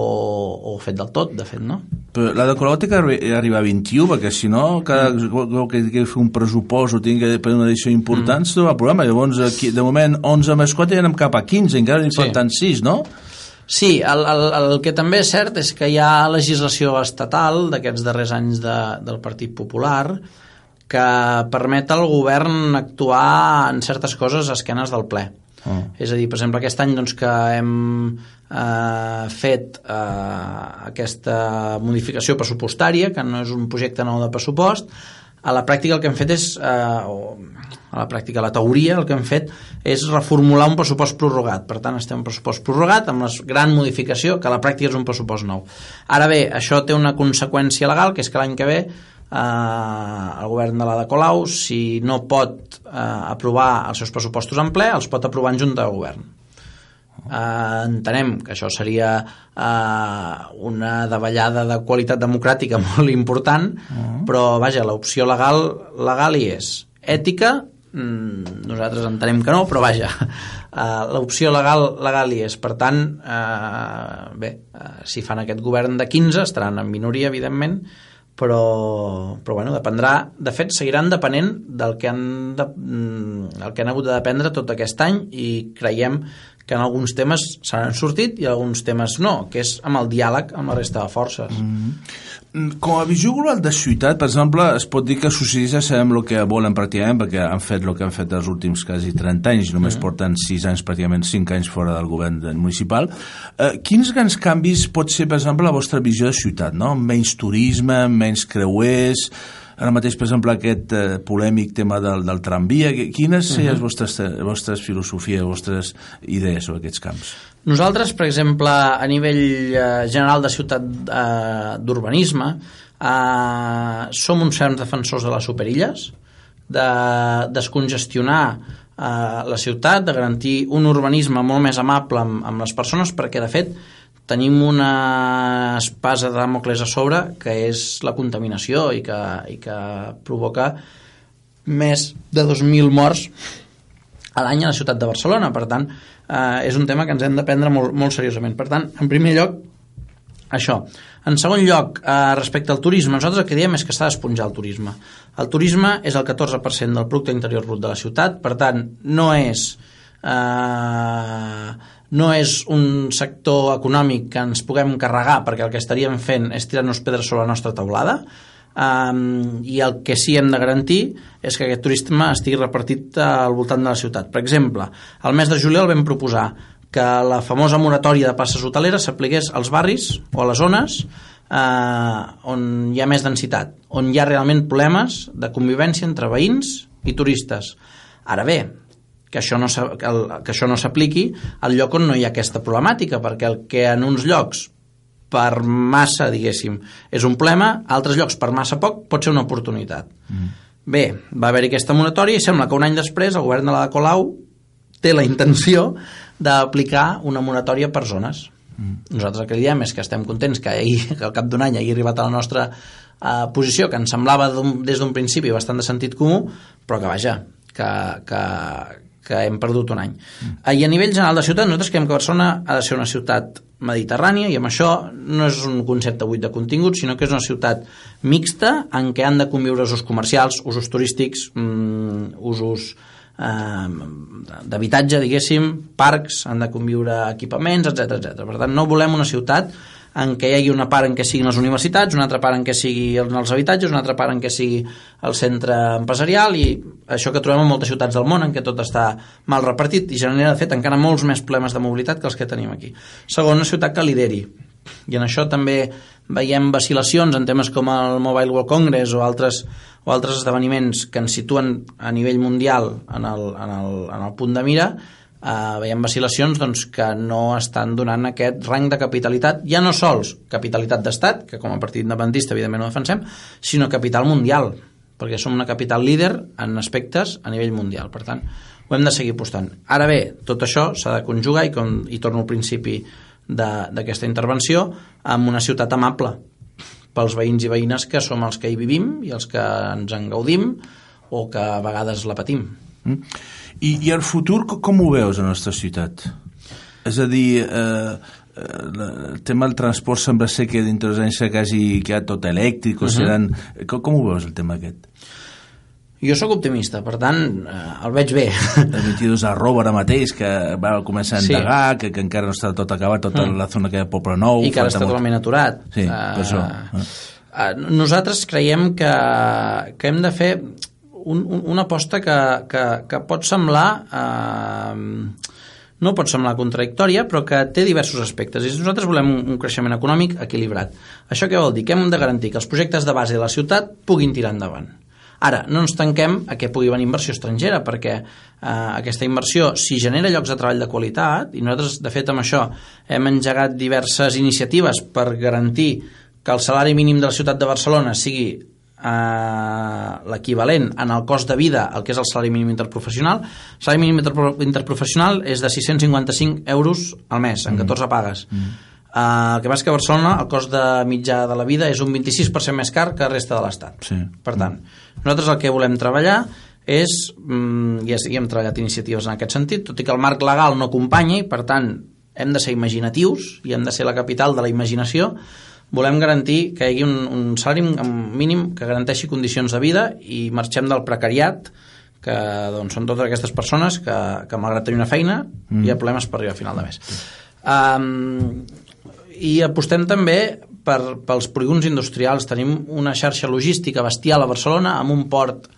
Speaker 3: o fet del tot, de fet, no?
Speaker 2: Però la de Colau té que arri- arribar a 21, perquè si no, cada cop que tingui que fer un pressupost o tingui que fer una edició important, mm. troba problema. Llavors, aquí, de moment, 11 més 4 ja anem cap a 15, encara n'hi
Speaker 3: Sí.
Speaker 2: falten 6, no?
Speaker 3: Sí, el, el, el que també és cert és que hi ha legislació estatal d'aquests darrers anys de, del Partit Popular que permet al govern actuar en certes coses a esquenes del ple.
Speaker 2: Oh.
Speaker 3: És a dir, per exemple, aquest any doncs, que hem eh, fet eh, aquesta modificació pressupostària, que no és un projecte nou de pressupost, a la pràctica el que hem fet és, eh, a la pràctica, a la teoria, el que hem fet és reformular un pressupost prorrogat. Per tant, estem un pressupost prorrogat amb la gran modificació, que a la pràctica és un pressupost nou. Ara bé, això té una conseqüència legal, que és que l'any que ve eh, el govern de l'Ada Colau, si no pot eh, aprovar els seus pressupostos en ple, els pot aprovar en Junta de Govern. Eh, entenem que això seria eh, una davallada de qualitat democràtica [laughs] molt important, però vaja, l'opció legal, legal hi és. Ètica, mm, nosaltres entenem que no, però vaja, [laughs] eh, l'opció legal, legal hi és. Per tant, eh, bé, eh, si fan aquest govern de 15 estaran en minoria, evidentment, però, però bueno, dependrà de fet seguiran depenent del que han, de, mm, el que han hagut de dependre tot aquest any i creiem que en alguns temes se n'han sortit i alguns temes no, que és amb el diàleg amb la resta de forces.
Speaker 2: Mm, Com a visió global de ciutat, per exemple, es pot dir que els socialistes sabem el que volen pràcticament, perquè han fet el que han fet els últims quasi 30 anys, només mm. porten 6 anys, pràcticament 5 anys fora del govern municipal. Eh, quins grans canvis pot ser, per exemple, la vostra visió de ciutat? No? Menys turisme, menys creuers, ara mateix, per exemple, aquest eh, polèmic tema del, del tramvia. Quines serien les vostres, les vostres filosofies, vostres idees sobre aquests camps?
Speaker 3: Nosaltres, per exemple, a nivell eh, general de ciutat eh, d'urbanisme, eh, som uns ferms defensors de les superilles, de descongestionar eh, la ciutat, de garantir un urbanisme molt més amable amb, amb les persones, perquè, de fet, tenim una espasa de Damocles a sobre que és la contaminació i que, i que provoca més de 2.000 morts a l'any a la ciutat de Barcelona. Per tant, eh, és un tema que ens hem de prendre molt, molt seriosament. Per tant, en primer lloc, això. En segon lloc, eh, respecte al turisme, nosaltres el que diem és que s'ha d'esponjar el turisme. El turisme és el 14% del producte interior brut de la ciutat, per tant, no és... Eh, no és un sector econòmic que ens puguem carregar perquè el que estaríem fent és tirar-nos pedres sobre la nostra taulada um, i el que sí hem de garantir és que aquest turisme estigui repartit al voltant de la ciutat. Per exemple, al mes de juliol vam proposar que la famosa moratòria de passes hoteleres s'apliqués als barris o a les zones eh, on hi ha més densitat, on hi ha realment problemes de convivència entre veïns i turistes. Ara bé, que això no s'a- que el- que això no s'apliqui al lloc on no hi ha aquesta problemàtica, perquè el que en uns llocs per massa, diguéssim, és un problema, a altres llocs per massa poc pot ser una oportunitat. Mm. Bé, va haver-hi aquesta moratòria i sembla que un any després el govern de la Colau té la intenció d'aplicar una moratòria per zones. Mm. Nosaltres el que diem és que estem contents que, ahir, que al cap d'un any hagi arribat a la nostra eh, posició, que ens semblava des d'un principi bastant de sentit comú, però que vaja, que, que, que hem perdut un any. Mm. I a nivell general de ciutat, nosaltres creiem que Barcelona ha de ser una ciutat mediterrània i amb això no és un concepte buit de contingut, sinó que és una ciutat mixta en què han de conviure usos comercials, usos turístics, mm, usos eh, d'habitatge, diguéssim, parcs, han de conviure equipaments, etc etc. Per tant, no volem una ciutat en què hi hagi una part en què siguin les universitats, una altra part en què sigui el- els habitatges, una altra part en què sigui el centre empresarial i això que trobem en moltes ciutats del món en què tot està mal repartit i genera, de fet, encara molts més problemes de mobilitat que els que tenim aquí. Segon, una ciutat que lideri. I en això també veiem vacil·lacions en temes com el Mobile World Congress o altres, o altres esdeveniments que ens situen a nivell mundial en el, en el, en el punt de mira eh, veiem vacil·lacions doncs, que no estan donant aquest rang de capitalitat, ja no sols capitalitat d'estat, que com a partit independentista evidentment ho defensem, sinó capital mundial, perquè som una capital líder en aspectes a nivell mundial. Per tant, ho hem de seguir apostant. Ara bé, tot això s'ha de conjugar i, com, i torno al principi d'aquesta intervenció amb una ciutat amable pels veïns i veïnes que som els que hi vivim i els que ens en gaudim o que a vegades la patim.
Speaker 2: Mm? I, I el futur co- com ho veus a la nostra ciutat? És a dir, eh, eh, el tema del transport sembla ser que dintre dels anys serà quasi quedat tot elèctric, o seran... Com, com ho veus, el tema aquest?
Speaker 3: Jo sóc optimista, per tant, eh, el veig bé. [laughs]
Speaker 2: El 22 de Roba ara mateix, que va començar a
Speaker 3: Sí.
Speaker 2: endegar, que, que encara no està tot acabat, tota la zona que de Poble Nou...
Speaker 3: I que ara està
Speaker 2: molt.
Speaker 3: totalment aturat.
Speaker 2: Sí, per això.
Speaker 3: Eh, nosaltres creiem que, que hem de fer un, un, una aposta que, que, que pot semblar... Eh, no pot semblar contradictòria, però que té diversos aspectes. I nosaltres volem un, un creixement econòmic equilibrat. Això què vol dir? Que hem de garantir que els projectes de base de la ciutat puguin tirar endavant. Ara, no ens tanquem a que pugui venir inversió estrangera, perquè eh, aquesta inversió, si genera llocs de treball de qualitat, i nosaltres, de fet, amb això hem engegat diverses iniciatives per garantir que el salari mínim de la ciutat de Barcelona sigui eh, l'equivalent en el cost de vida al que és el salari mínim interprofessional. El salari mínim interpro interprofessional és de 655 euros al mes, en 14 pagues. Mm. Uh, el que passa que a Barcelona el cost de mitjà de la vida és un 26% més car que la resta de l'Estat.
Speaker 2: Sí.
Speaker 3: Per tant, nosaltres el que volem treballar és, mm, i ja hem treballat iniciatives en aquest sentit, tot i que el marc legal no acompanya i per tant hem de ser imaginatius i hem de ser la capital de la imaginació, volem garantir que hi hagi un, un salari mínim que garanteixi condicions de vida i marxem del precariat que doncs, són totes aquestes persones que, que malgrat tenir una feina mm. hi ha problemes per arribar a final de mes um, i apostem també per, pels polígons industrials tenim una xarxa logística bestial a Barcelona amb un port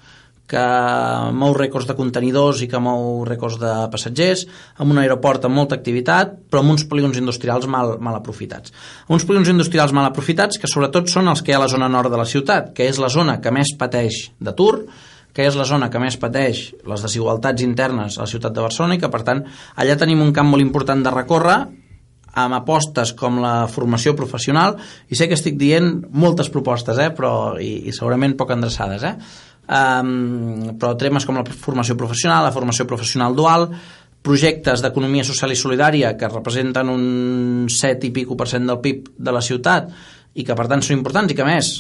Speaker 3: que mou rècords de contenidors i que mou rècords de passatgers, amb un aeroport amb molta activitat, però amb uns polígons industrials mal, mal aprofitats. Uns polígons industrials mal aprofitats que sobretot són els que hi ha a la zona nord de la ciutat, que és la zona que més pateix d'atur, que és la zona que més pateix les desigualtats internes a la ciutat de Barcelona i que, per tant, allà tenim un camp molt important de recórrer amb apostes com la formació professional i sé que estic dient moltes propostes eh, però, i, i segurament poc endreçades eh? Um, però temes com la formació professional, la formació professional dual, projectes d'economia social i solidària que representen un 7 i pico per cent del PIB de la ciutat i que per tant són importants i que més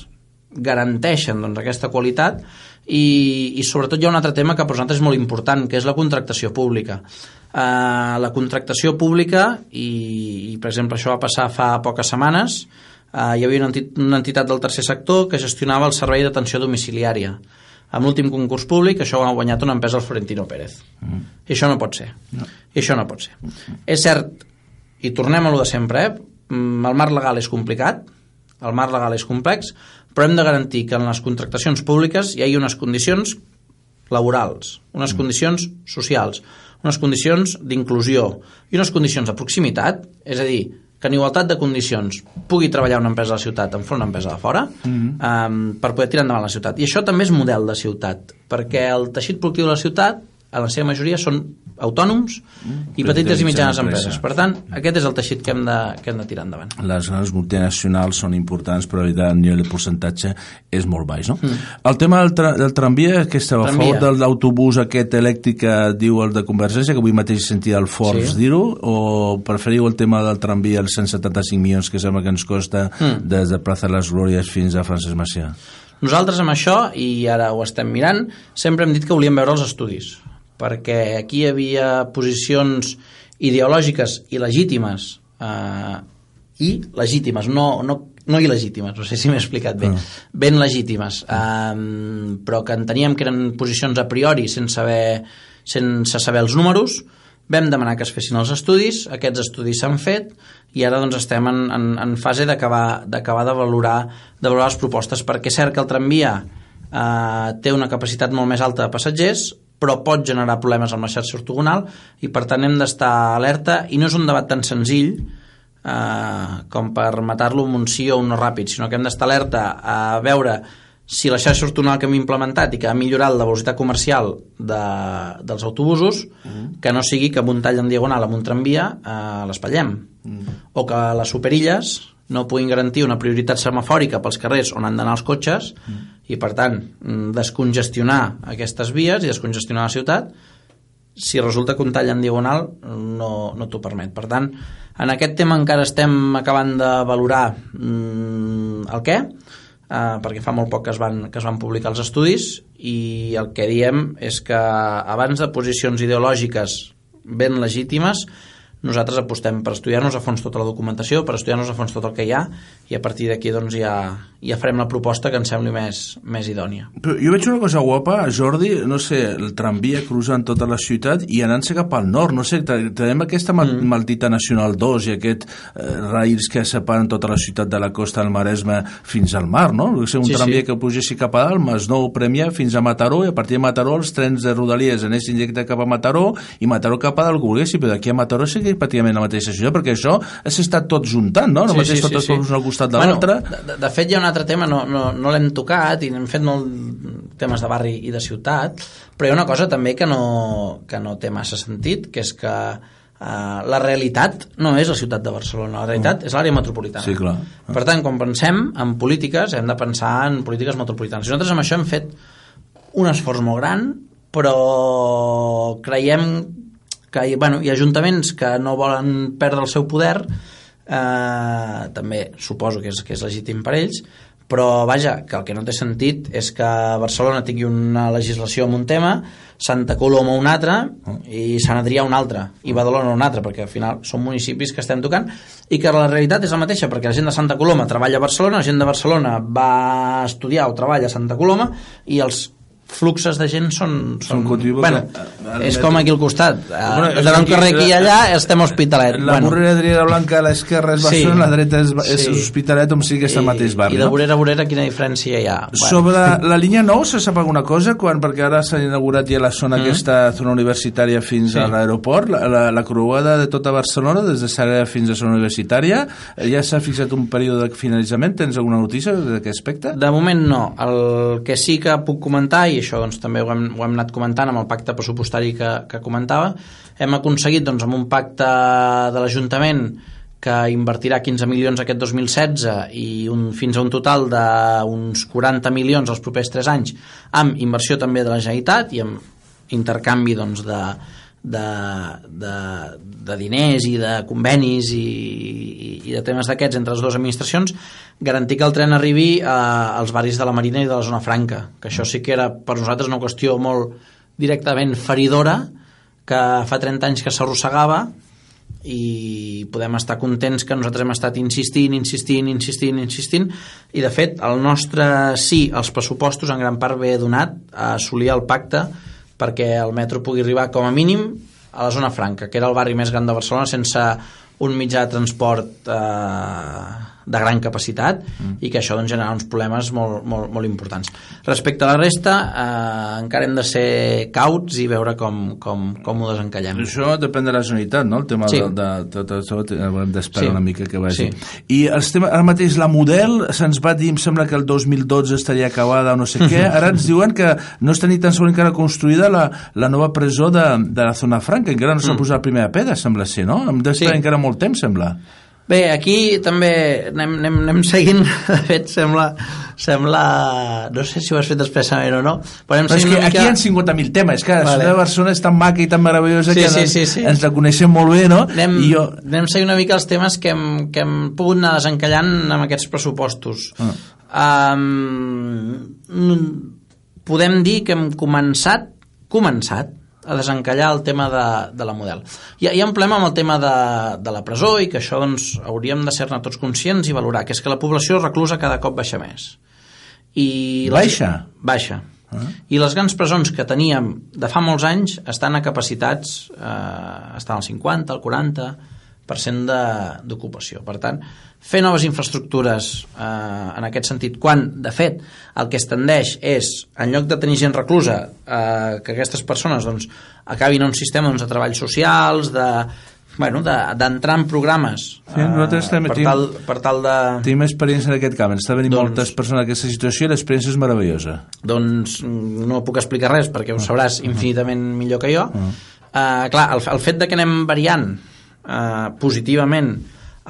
Speaker 3: garanteixen doncs, aquesta qualitat. I, i sobretot hi ha un altre tema que per nosaltres és molt important que és la contractació pública. Uh, la contractació pública i, i per exemple això va passar fa poques setmanes uh, hi havia una, entitat, una entitat del tercer sector que gestionava el servei d'atenció domiciliària amb l'últim concurs públic això ho ha guanyat una empresa el Florentino Pérez mm. i això no pot ser no. i això no pot ser mm. és cert i tornem a lo de sempre eh? Mm, el marc legal és complicat el marc legal és complex però hem de garantir que en les contractacions públiques hi hagi unes condicions laborals, unes mm. condicions socials, unes condicions d'inclusió i unes condicions de proximitat, és a dir, que en igualtat de condicions pugui treballar una empresa a la ciutat enfront una empresa de fora mm -hmm. um, per poder tirar endavant la ciutat. I això també és model de ciutat, perquè el teixit productiu de la ciutat, a la seva majoria, són autònoms mm, i petites i mitjanes empreses. Per tant, aquest és el teixit que hem de, que hem de tirar endavant.
Speaker 2: Les grans multinacionals són importants, però el nivell de percentatge és molt baix, no? Mm. El tema del, tra del tramvia, que estava a favor de l'autobús aquest elèctric que diu el de Convergència, que avui mateix sentia el Forts sí. dir-ho, o preferiu el tema del tramvia, els 175 milions que sembla que ens costa mm. des de Plaza de les Glòries fins a Francesc Macià?
Speaker 3: Nosaltres amb això, i ara ho estem mirant, sempre hem dit que volíem veure els estudis perquè aquí hi havia posicions ideològiques i legítimes eh, i legítimes, no, no, no il·legítimes, no sé si m'he explicat bé, ah. ben legítimes, eh, però que enteníem que eren posicions a priori sense saber, sense saber els números, vam demanar que es fessin els estudis, aquests estudis s'han fet i ara doncs, estem en, en, en fase d'acabar de valorar, de valorar les propostes, perquè cert que el tramvia eh, té una capacitat molt més alta de passatgers, però pot generar problemes amb la xarxa ortogonal i per tant hem d'estar alerta i no és un debat tan senzill eh, com per matar-lo amb un sí o un no ràpid, sinó que hem d'estar alerta a veure si la xarxa ortogonal que hem implementat i que ha millorat la velocitat comercial de, dels autobusos, mm. que no sigui que amb un tall en diagonal amb un tramvia eh, l'espatllem. Mm. O que les superilles no puguin garantir una prioritat semafòrica pels carrers on han d'anar els cotxes mm i per tant mm, descongestionar aquestes vies i descongestionar la ciutat si resulta que un tall en diagonal no, no t'ho permet. Per tant, en aquest tema encara estem acabant de valorar mm, el què, eh, perquè fa molt poc que es, van, que es van publicar els estudis i el que diem és que abans de posicions ideològiques ben legítimes nosaltres apostem per estudiar-nos a fons tota la documentació, per estudiar-nos a fons tot el que hi ha i a partir d'aquí doncs, ja, ja farem la proposta que ens sembli més, més idònia.
Speaker 2: Però jo veig una cosa guapa, Jordi, no sé, el tramvia cruzant tota la ciutat i anant-se cap al nord, no sé, tenim aquesta mal mm. maldita Nacional 2 i aquest eh, rails que separen tota la ciutat de la costa del Maresme fins al mar, no? Ser un sí, tramvia sí. que pugessi cap a dalt, més nou premia fins a Mataró i a partir de Mataró els trens de Rodalies anessin directe cap a Mataró i Mataró cap a dalt que però d'aquí a Mataró sí que pràcticament la mateixa ciutat, perquè això s'ha estat tot juntant, no? No sí, mateix sí, tots sí, sí. al costat de bueno, l'altre.
Speaker 3: De, de fet, hi ha un altre tema, no, no, no l'hem tocat i hem fet molt temes de barri i de ciutat, però hi ha una cosa també que no, que no té massa sentit, que és que Uh, la realitat no és la ciutat de Barcelona, la realitat mm. és l'àrea metropolitana.
Speaker 2: Sí, clar.
Speaker 3: Per tant, quan pensem en polítiques, hem de pensar en polítiques metropolitanes. nosaltres amb això hem fet un esforç molt gran, però creiem que hi, bueno, hi ha ajuntaments que no volen perdre el seu poder, eh, també suposo que és, que és legítim per ells, però vaja, que el que no té sentit és que Barcelona tingui una legislació en un tema, Santa Coloma un altre i Sant Adrià un altre i Badalona un altre, perquè al final són municipis que estem tocant i que la realitat és la mateixa perquè la gent de Santa Coloma treballa a Barcelona la gent de Barcelona va estudiar o treballa a Santa Coloma i els fluxes de gent són... són
Speaker 2: continu-
Speaker 3: bueno,
Speaker 2: que-
Speaker 3: és com aquí al costat.
Speaker 2: Bueno,
Speaker 3: de un carrer aquí i allà estem a Hospitalet.
Speaker 2: La bueno. Morrera Adriana Blanca a l'esquerra és
Speaker 3: Sí.
Speaker 2: Barcelona, la dreta és, és
Speaker 3: Sí.
Speaker 2: Hospitalet, on sigui aquest
Speaker 3: I-
Speaker 2: mateix barri.
Speaker 3: I de vorera a vorera quina diferència hi ha?
Speaker 2: Sobre la línia 9 se sap alguna cosa? Quan, perquè ara s'ha inaugurat ja la zona, mm. aquesta zona universitària fins
Speaker 3: Sí.
Speaker 2: a l'aeroport, la, la, la croada de tota Barcelona, des de Sagrada fins a zona universitària, eh, ja s'ha fixat un període de finalitzament? Tens alguna notícia d'aquest aspecte?
Speaker 3: De moment no. El que sí que puc comentar, i això doncs, també ho hem, ho hem anat comentant amb el pacte pressupostari que, que comentava, hem aconseguit doncs, amb un pacte de l'Ajuntament que invertirà 15 milions aquest 2016 i un, fins a un total d'uns 40 milions els propers 3 anys amb inversió també de la Generalitat i amb intercanvi doncs, de, de, de, de diners i de convenis i, i, de temes d'aquests entre les dues administracions garantir que el tren arribi a, als barris de la Marina i de la zona franca que això sí que era per nosaltres una qüestió molt directament feridora que fa 30 anys que s'arrossegava i podem estar contents que nosaltres hem estat insistint, insistint, insistint, insistint i de fet el nostre sí als pressupostos en gran part ve donat a assolir el pacte perquè el metro pugui arribar com a mínim a la zona franca, que era el barri més gran de Barcelona sense un mitjà de transport eh, de gran capacitat mm. i que això doncs, generarà uns problemes molt, molt, molt importants. Respecte a la resta, eh, encara hem de ser cauts i veure com, com, com ho desencallem.
Speaker 2: Això depèn de la Generalitat, no? El tema
Speaker 3: Sí.
Speaker 2: de, de, de, de, de, haurem d'esperar
Speaker 3: Sí.
Speaker 2: una mica que vagi.
Speaker 3: Sí.
Speaker 2: I els temes, ara mateix la model se'ns va dir, em sembla que el 2012 estaria acabada o no sé què, [laughs] ara ens diuen que no està ni tan sols encara construïda la, la nova presó de, de la zona franca, encara no s'ha posat la primera pedra, sembla ser, no? Hem d'estar
Speaker 3: Mm. Sí.
Speaker 2: encara molt temps, sembla.
Speaker 3: Bé, aquí també anem, anem, anem seguint, [laughs] de fet sembla, sembla, no sé si ho has fet expressament o no, però anem
Speaker 2: Però és que
Speaker 3: una
Speaker 2: aquí
Speaker 3: mica...
Speaker 2: hi ha 50.000 temes, que la
Speaker 3: Vale.
Speaker 2: ciutat de Barcelona és tan maca i tan meravellosa
Speaker 3: Sí,
Speaker 2: que
Speaker 3: sí, sí, sí.
Speaker 2: ens la coneixem molt bé, no?
Speaker 3: Anem,
Speaker 2: I jo...
Speaker 3: anem seguint una mica els temes que hem, que hem pogut anar desencallant amb aquests pressupostos.
Speaker 2: Ah.
Speaker 3: Um, podem dir que hem començat, començat, a desencallar el tema de, de la model. Hi ha, hi ha un problema amb el tema de, de la presó i que això doncs, hauríem de ser-ne tots conscients i valorar, que és que la població reclusa cada cop baixa més. I les-
Speaker 2: Baixa?
Speaker 3: Baixa. I les grans presons que teníem de fa molts anys estan a capacitats, eh, estan al 50, al 40% de- d'ocupació. Per tant, fer noves infraestructures eh, en aquest sentit, quan, de fet, el que es tendeix és, en lloc de tenir gent reclusa, eh, que aquestes persones doncs, acabin en un sistema doncs, de treballs socials, de bueno, de- d'entrar en programes
Speaker 2: Sí, nosaltres també
Speaker 3: per,
Speaker 2: tenim-
Speaker 3: tal, per tal de,
Speaker 2: Tenim experiència en aquest camp, ens està venint
Speaker 3: Doncs-
Speaker 2: moltes persones en aquesta situació i l'experiència és meravellosa.
Speaker 3: doncs mm, no puc explicar res perquè ho sabràs infinitament millor que jo. Uh, clar, el, el fet de que anem variant uh, positivament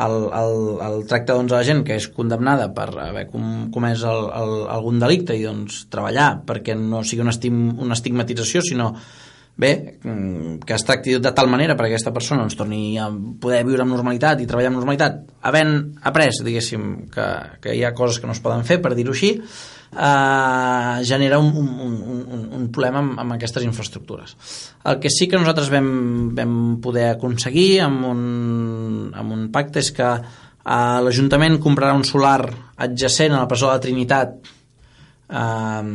Speaker 3: el, el, el tracte doncs, a la gent que és condemnada per haver com, comès el, el, algun delicte i doncs treballar perquè no sigui una, estim, una estigmatització sinó bé, que es tracti de tal manera perquè aquesta persona doncs, torni a poder viure amb normalitat i treballar amb normalitat havent après, diguéssim, que, que hi ha coses que no es poden fer, per dir-ho així eh, genera un, un, un, un problema amb, amb aquestes infraestructures. El que sí que nosaltres vam, vam poder aconseguir amb un, amb un pacte és que eh, l'Ajuntament comprarà un solar adjacent a la presó de la Trinitat eh,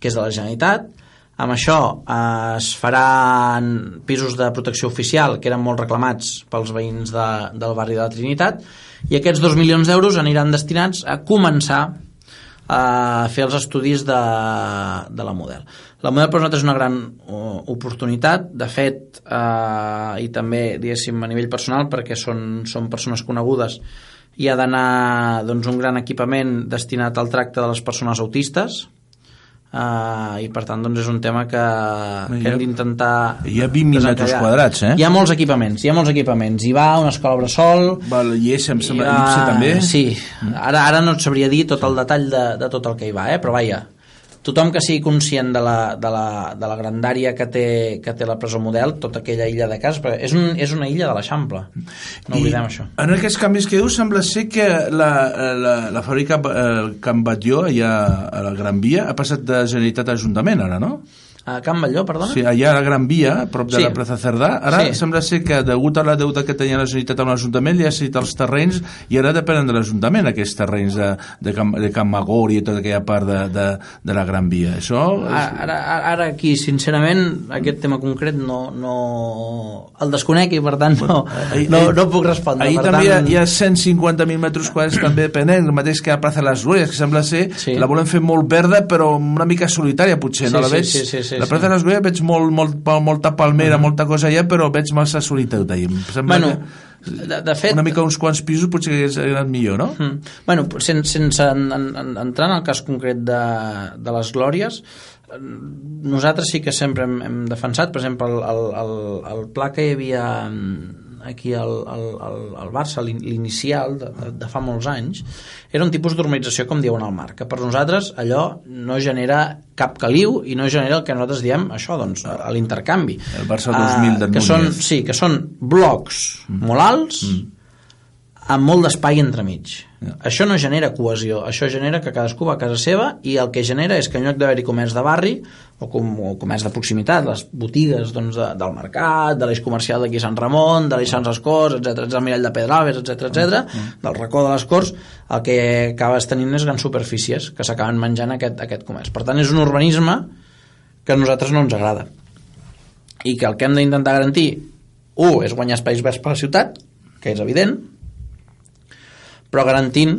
Speaker 3: que és de la Generalitat amb això eh, es faran pisos de protecció oficial que eren molt reclamats pels veïns de, del barri de la Trinitat i aquests dos milions d'euros aniran destinats a començar a fer els estudis de, de la model. La model per nosaltres és una gran uh, oportunitat, de fet, eh, i també, diguéssim, a nivell personal, perquè són, són persones conegudes, hi ha d'anar doncs, un gran equipament destinat al tracte de les persones autistes, Uh, i per tant doncs és un tema que, que
Speaker 2: ha-
Speaker 3: hem d'intentar
Speaker 2: hi ha 20.000 metres
Speaker 3: desencallar.
Speaker 2: quadrats, eh?
Speaker 3: hi ha molts equipaments hi ha molts equipaments hi va una escola bressol
Speaker 2: Val, I és, em sembla,
Speaker 3: hi
Speaker 2: IPSE també?
Speaker 3: sí, ara, ara no et sabria dir tot el detall de, de tot el que hi va, eh? però vaja tothom que sigui conscient de la, de la, de la grandària que té, que té la presó model, tota aquella illa de casa, perquè és, un, és una illa de l'Eixample, no oblidem això.
Speaker 2: En aquests canvis que dius, sembla ser que la, la, la fàbrica eh, Can Batlló, allà a la Gran Via, ha passat de Generalitat a Ajuntament, ara, no?
Speaker 3: A Can Batlló, perdona?
Speaker 2: Sí, allà a la Gran Via, a prop de
Speaker 3: Sí.
Speaker 2: la plaça Cerdà, ara
Speaker 3: Sí.
Speaker 2: sembla ser que degut a la deuta que tenia la Generalitat amb l'Ajuntament li ha cedit els terrenys i ara depenen de l'Ajuntament aquests terrenys de, de, Can, de Can Magori i tota aquella part de, de, de la Gran Via. Això...
Speaker 3: Ara, ara, ara aquí, sincerament, aquest tema concret no, no... el desconec i per tant no,
Speaker 2: Ahir-
Speaker 3: no,
Speaker 2: ahir-
Speaker 3: no puc respondre.
Speaker 2: Ahir també
Speaker 3: tant,
Speaker 2: hi ha, hi ha 150.000 metres quadrats també penent, el mateix que a Plaça de les Glòries, que sembla ser,
Speaker 3: Sí.
Speaker 2: la volen fer molt verda però una mica solitària potser,
Speaker 3: Sí,
Speaker 2: no? La
Speaker 3: sí,
Speaker 2: veig,
Speaker 3: sí, sí, sí,
Speaker 2: la Plaça
Speaker 3: sí.
Speaker 2: de les Glòries veig molt, molt, molta palmera, molta cosa allà, però veig massa solitat allà. Em Sembla
Speaker 3: Bueno,
Speaker 2: que
Speaker 3: de, de fet...
Speaker 2: una mica uns quants pisos potser que hagués anat millor, no?
Speaker 3: Mm. Bueno, sense, sense en, en, en, entrar en el cas concret de, de les Glòries, nosaltres sí que sempre hem, hem defensat, per exemple, el, el, el, el pla que hi havia mm, aquí al, al, al, al Barça, l'in- l'inicial de, de, de fa molts anys, era un tipus d'urbanització, com diuen al mar, que per nosaltres allò no genera cap caliu i no genera el que nosaltres diem, això, doncs, a l'intercanvi.
Speaker 2: El Barça 2000 d'en
Speaker 3: que són,
Speaker 2: Núñez.
Speaker 3: Sí, que són blocs molt alts, amb molt d'espai entremig.
Speaker 2: Ja.
Speaker 3: Això no genera cohesió, això genera que cadascú va a casa seva i el que genera és que en lloc d'haver-hi comerç de barri o, com, o comerç de proximitat, les botigues doncs, de, del mercat, de l'eix comercial d'aquí Sant Ramon, de l'eix Sant Escorts, etc etc, el Mirall de Pedralbes, etc etc, del racó de les Corts, el que acabes tenint és grans superfícies que s'acaben menjant aquest, aquest comerç. Per tant, és un urbanisme que a nosaltres no ens agrada i que el que hem d'intentar garantir un, és guanyar espais verds per la ciutat que és evident però garantint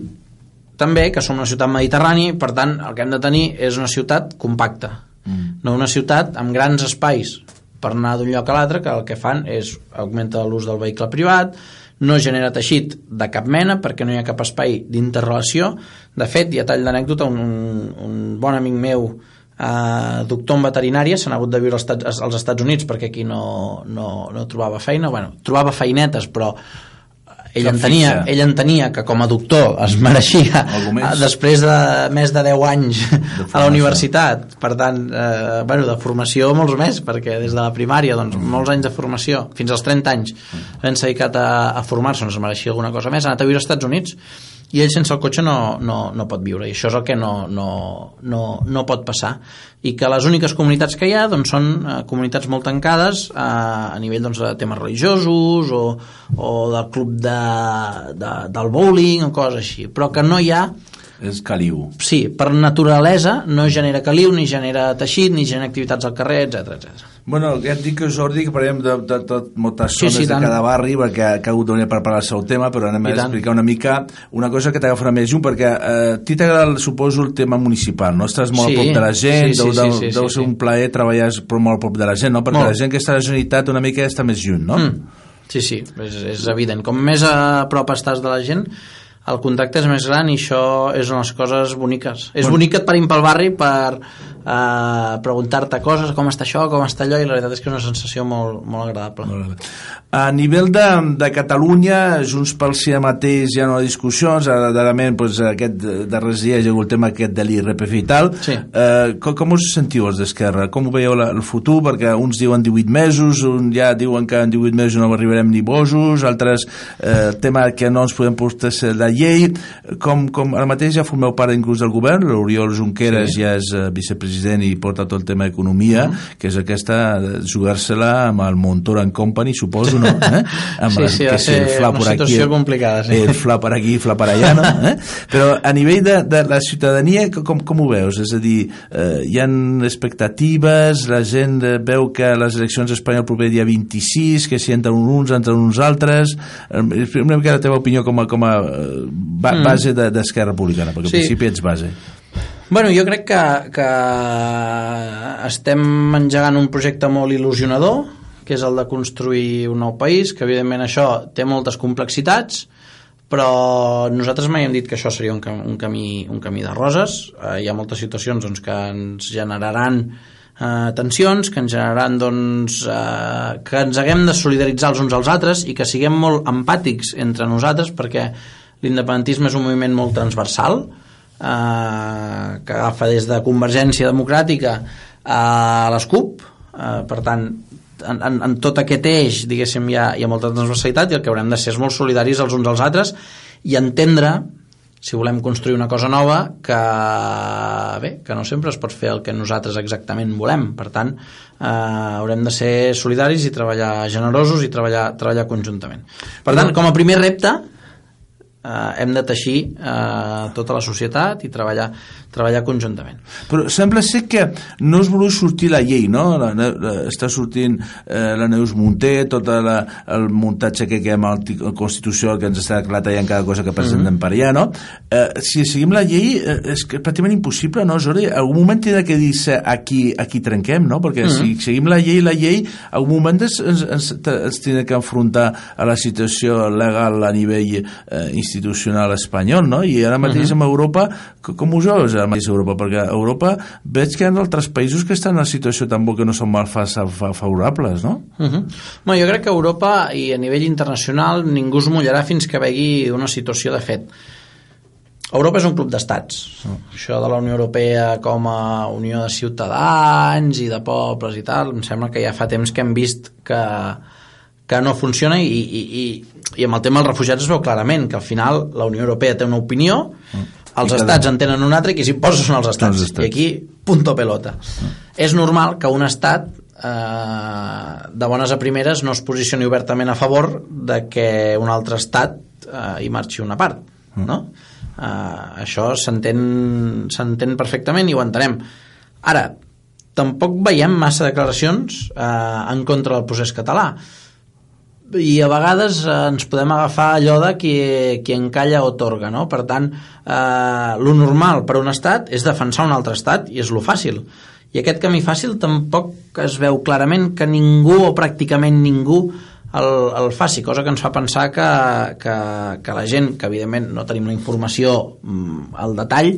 Speaker 3: també que som una ciutat mediterrània per tant el que hem de tenir és una ciutat compacta. Mm. no una ciutat amb grans espais per anar d'un lloc a l'altre que el que fan és augmentar l'ús del vehicle privat no genera teixit de cap mena perquè no hi ha cap espai d'interrelació. De fet, i a tall d'anècdota un, un, bon amic meu eh, doctor en veterinària s'ha hagut de viure als Estats, als Estats Units perquè aquí no, no, no trobava feina. Bueno, trobava feinetes però ell entenia, ell entenia que com a doctor es mereixia [laughs] després de més de 10 anys a la universitat. Per tant, eh, bueno, de formació molts més perquè des de la primària doncs, molts anys de formació, fins als 30 anys havent s'ha dedicat a, a formar-se doncs es mereixia alguna cosa més, ha anat a viure als Estats Units i ell sense el cotxe no, no, no pot viure. I això és el que no, no, no, no pot passar. I que les úniques comunitats que hi ha doncs, són eh, comunitats molt tancades eh, a nivell doncs, de temes religiosos o, o del club de, de, del bowling o coses així. Però que no hi ha
Speaker 2: És caliu.
Speaker 3: sí, per naturalesa no genera caliu, ni genera teixit ni genera activitats al carrer, etc etc.
Speaker 2: Bueno, ja et dic, Jordi, que parlem de, de, de moltes
Speaker 3: Sí,
Speaker 2: zones
Speaker 3: sí,
Speaker 2: de
Speaker 3: tant.
Speaker 2: cada barri, perquè ha hagut de parlar del seu tema, però anem
Speaker 3: I
Speaker 2: a
Speaker 3: tant.
Speaker 2: explicar una mica una cosa que t'agafarà més llum, perquè eh, a ti t'agrada, suposo, el tema municipal, no? Estàs molt
Speaker 3: Sí,
Speaker 2: a prop de la gent,
Speaker 3: sí, sí,
Speaker 2: deu,
Speaker 3: sí,
Speaker 2: deu,
Speaker 3: sí,
Speaker 2: deu
Speaker 3: sí,
Speaker 2: ser
Speaker 3: sí.
Speaker 2: un plaer treballar però molt a prop de la gent, no? Perquè
Speaker 3: Molt.
Speaker 2: la gent que està a la Generalitat una mica està més lluny, no?
Speaker 3: Mm. Sí, sí, és, és evident. Com més a prop estàs de la gent, el contacte és més gran i això és una de les coses boniques. És bonic que et parin pel barri per eh, preguntar-te coses, com està això, com està allò, i la veritat és que és una sensació molt, molt agradable.
Speaker 2: Molt bé. A nivell de, de Catalunya, Junts pel Sí mateix hi ha una discussió, darrerament doncs, aquest darrers dies hi ha hagut el tema aquest de l'IRPF i tal.
Speaker 3: Sí.
Speaker 2: Eh, com, com us sentiu els d'Esquerra? Com ho veieu la, el futur? Perquè uns diuen 18 mesos, un ja diuen que en 18 mesos no arribarem ni bosos, altres eh, el tema que no ens podem portar la llei. Com, com ara mateix ja formeu part inclús del govern, l'Oriol Junqueras
Speaker 3: Sí.
Speaker 2: ja és eh, vicepresident i porta tot el tema d'economia, que és aquesta de jugar-se-la amb el Montoro and Company, suposo, no? [laughs] Eh? Amb
Speaker 3: Sí,
Speaker 2: el-
Speaker 3: sí,
Speaker 2: que
Speaker 3: va
Speaker 2: si
Speaker 3: ser
Speaker 2: el fla por aquí,
Speaker 3: situació complicada, sí.
Speaker 2: El fla per aquí, fla per allà, no? [laughs] Eh? Però a nivell de, de la ciutadania, com, com ho veus? És a dir, eh, hi han expectatives, la gent eh, veu que les eleccions espanyoles el proper dia 26, que si entren uns, entren uns altres... Eh, una mica la teva opinió com a, com a eh, ba base de- d'Esquerra Republicana, perquè
Speaker 3: Mm. Sí.
Speaker 2: al principi ets base.
Speaker 3: Bueno, jo crec que, que estem engegant un projecte molt il·lusionador, que és el de construir un nou país, que evidentment això té moltes complexitats, però nosaltres mai hem dit que això seria un, cam un, camí, un camí de roses. Eh, hi ha moltes situacions doncs, que ens generaran eh, tensions, que ens generaran doncs, eh, que ens haguem de solidaritzar els uns als altres i que siguem molt empàtics entre nosaltres perquè l'independentisme és un moviment molt transversal eh, que agafa des de Convergència Democràtica a les CUP, eh, per tant, en, en, en tot aquest eix, diguéssim, hi ha, hi ha molta transversalitat i el que haurem de ser és molt solidaris els uns als altres i entendre si volem construir una cosa nova que, bé, que no sempre es pot fer el que nosaltres exactament volem. Per tant, eh, haurem de ser solidaris i treballar generosos i treballar, treballar conjuntament. Per tant, com a primer repte, eh, hem de teixir eh, tota la societat i treballar, treballar conjuntament.
Speaker 2: Però sembla ser que no es vol sortir la llei, no? La, la, està sortint eh, la Neus Munté, tot la, el muntatge que queda amb la Constitució que ens està en cada cosa que presentem mm -hmm. per allà, no? Eh, si seguim la llei eh, és que és pràcticament impossible, no, Jordi? Algun moment tindrà que dir-se aquí, aquí trenquem, no? Perquè mm -hmm. si seguim la llei, la llei, algun moment ens, ens, ens, ens tindrà que enfrontar a la situació legal a nivell eh, institucional espanyol, no? I ara mateix uh -huh. amb Europa, com ho veus ara mateix Europa? Perquè a Europa veig que hi ha altres països que estan en una situació tan bo que no són mal favorables, no?
Speaker 3: Uh -huh. bueno, jo crec que Europa i a nivell internacional ningú es mullarà fins que vegi una situació de fet. Europa és un club d'estats. -huh. Això de la Unió Europea com a unió de ciutadans i de pobles i tal, em sembla que ja fa temps que hem vist que, que no funciona i, i, i, i amb el tema dels refugiats es veu clarament que al final la Unió Europea té una opinió mm. els I estats cada... en tenen una altra i qui s'imposa són els estats. els estats i aquí punto pelota mm. és normal que un estat eh, de bones a primeres no es posicioni obertament a favor de que un altre estat eh, hi marxi una part mm. no? eh, això s'entén perfectament i ho entenem ara, tampoc veiem massa declaracions eh, en contra del procés català i a vegades eh, ens podem agafar allò de qui, qui encalla otorga, no? Per tant, eh, lo normal per a un estat és defensar un altre estat i és lo fàcil. I aquest camí fàcil tampoc es veu clarament que ningú o pràcticament ningú el, el faci, cosa que ens fa pensar que, que, que la gent, que evidentment no tenim la informació mm, al detall,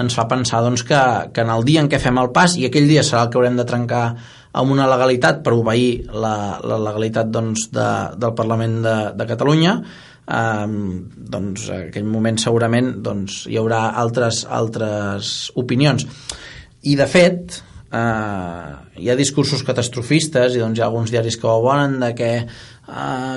Speaker 3: ens fa pensar doncs, que, que en el dia en què fem el pas, i aquell dia serà el que haurem de trencar amb una legalitat per obeir la, la legalitat doncs, de, del Parlament de, de Catalunya eh, doncs en aquell moment segurament doncs, hi haurà altres, altres opinions. I de fet eh, hi ha discursos catastrofistes i doncs hi ha alguns diaris que ho volen de que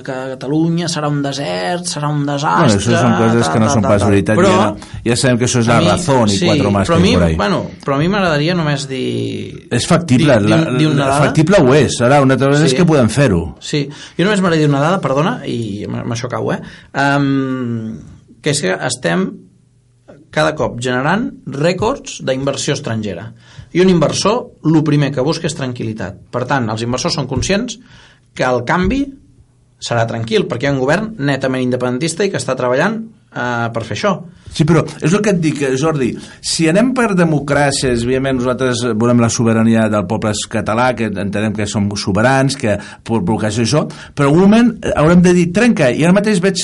Speaker 3: que Catalunya serà un desert, serà un desastre...
Speaker 2: Bueno, això són coses que no són pas veritat, però, ja, ja sabem que això és la mi, raó i sí, quatre
Speaker 3: però
Speaker 2: que mi, por
Speaker 3: ahí. Bueno, però a mi m'agradaria només dir...
Speaker 2: És factible, dir, la, dir la, factible ho és, ara una altra sí. és que podem fer-ho.
Speaker 3: Sí, jo només m'agradaria dir una dada, perdona, i amb això acabo, eh? Um, que és que estem cada cop generant rècords d'inversió estrangera. I un inversor, el primer que busca és tranquil·litat. Per tant, els inversors són conscients que el canvi serà tranquil, perquè hi ha un govern netament independentista i que està treballant eh, per fer això.
Speaker 2: Sí, però és el que et dic, Jordi, si anem per democràcies, evidentment nosaltres volem la sobirania del poble català, que entenem que som soberans, que bloquejar això, però en un moment haurem de dir trenca, i ara mateix veig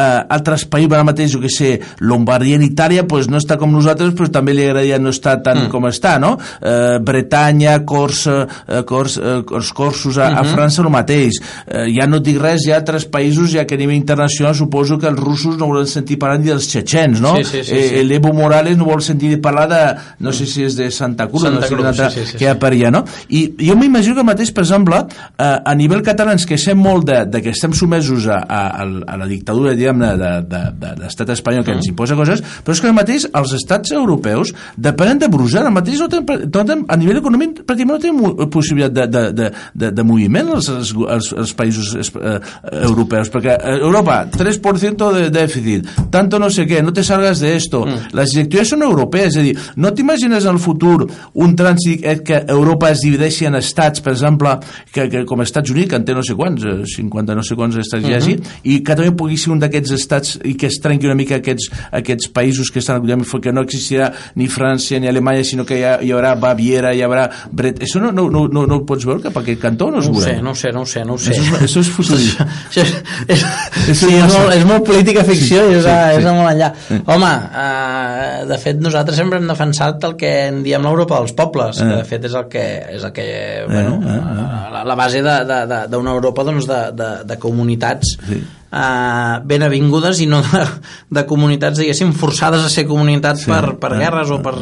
Speaker 2: eh, altres països, ara mateix, jo que sé, Lombardia en Itàlia, pues no està com nosaltres, però també li agradaria no estar tant mm. com està, no? Eh, Bretanya, Corsa, eh, Cors, eh, Cors, Corsos, a, mm -hmm. a mhm. França el mateix. Eh, ja no dic res, hi ha altres països, ja que a nivell internacional suposo que els russos no volen sentir parlar ni dels txetxens, no?
Speaker 3: Sí, sí, sí, sí.
Speaker 2: Eh, L'Evo Morales no vol sentir parlar de, no sé si és de Santa Cruz,
Speaker 3: Santa
Speaker 2: no sé
Speaker 3: Cruz, sí, sí, sí,
Speaker 2: que hi ha per allà, no? I jo m'imagino que mateix, per exemple, eh, a nivell català ens queixem molt de, de que estem sumesos a, a, a la dictadura, diguem-ne, de, de, de, de l'estat espanyol que mm. ens imposa coses, però és que el mateix els estats europeus depenen de Brussel·les, el mateix no tenen, no tenen, a nivell econòmic pràcticament no tenen possibilitat de, de, de, de, de moviment els, els, els, els països eh, europeus, perquè Europa, 3% de dèficit, tanto no sé què, no te salgas de esto, mm. les directives són europees, és a dir, no t'imagines en el futur un trànsit que Europa es divideixi en estats, per exemple, que, que com Estats Units, que en té no sé quants, 50 no sé quants estats mm -hmm. hi hagi, i que també pugui ser un d'aquests estats i que es trenqui una mica aquests, aquests països que estan que no existirà ni França ni Alemanya, sinó que hi, ha, hi haurà Baviera, hi haurà Bret... Això no, no, no, no, no ho pots veure cap a aquest cantó? No,
Speaker 3: no ho sé, no ho sé, no ho sé, no ho sé.
Speaker 2: Això és, això és. [laughs]
Speaker 3: Això, és, és, és, sí, és, molt, és molt política ficció sí, i és, sí, és sí. molt enllà. Home, uh, de fet, nosaltres sempre hem defensat el que en diem l'Europa dels pobles, eh. que de fet és el que, és el que bueno, eh, eh, eh. La, la base d'una Europa doncs, de, de, de comunitats sí eh, ben avingudes i no de, de comunitats, diguéssim, forçades a ser comunitats
Speaker 2: Sí.
Speaker 3: per, per
Speaker 2: Ah,
Speaker 3: guerres o
Speaker 2: ah,
Speaker 3: per,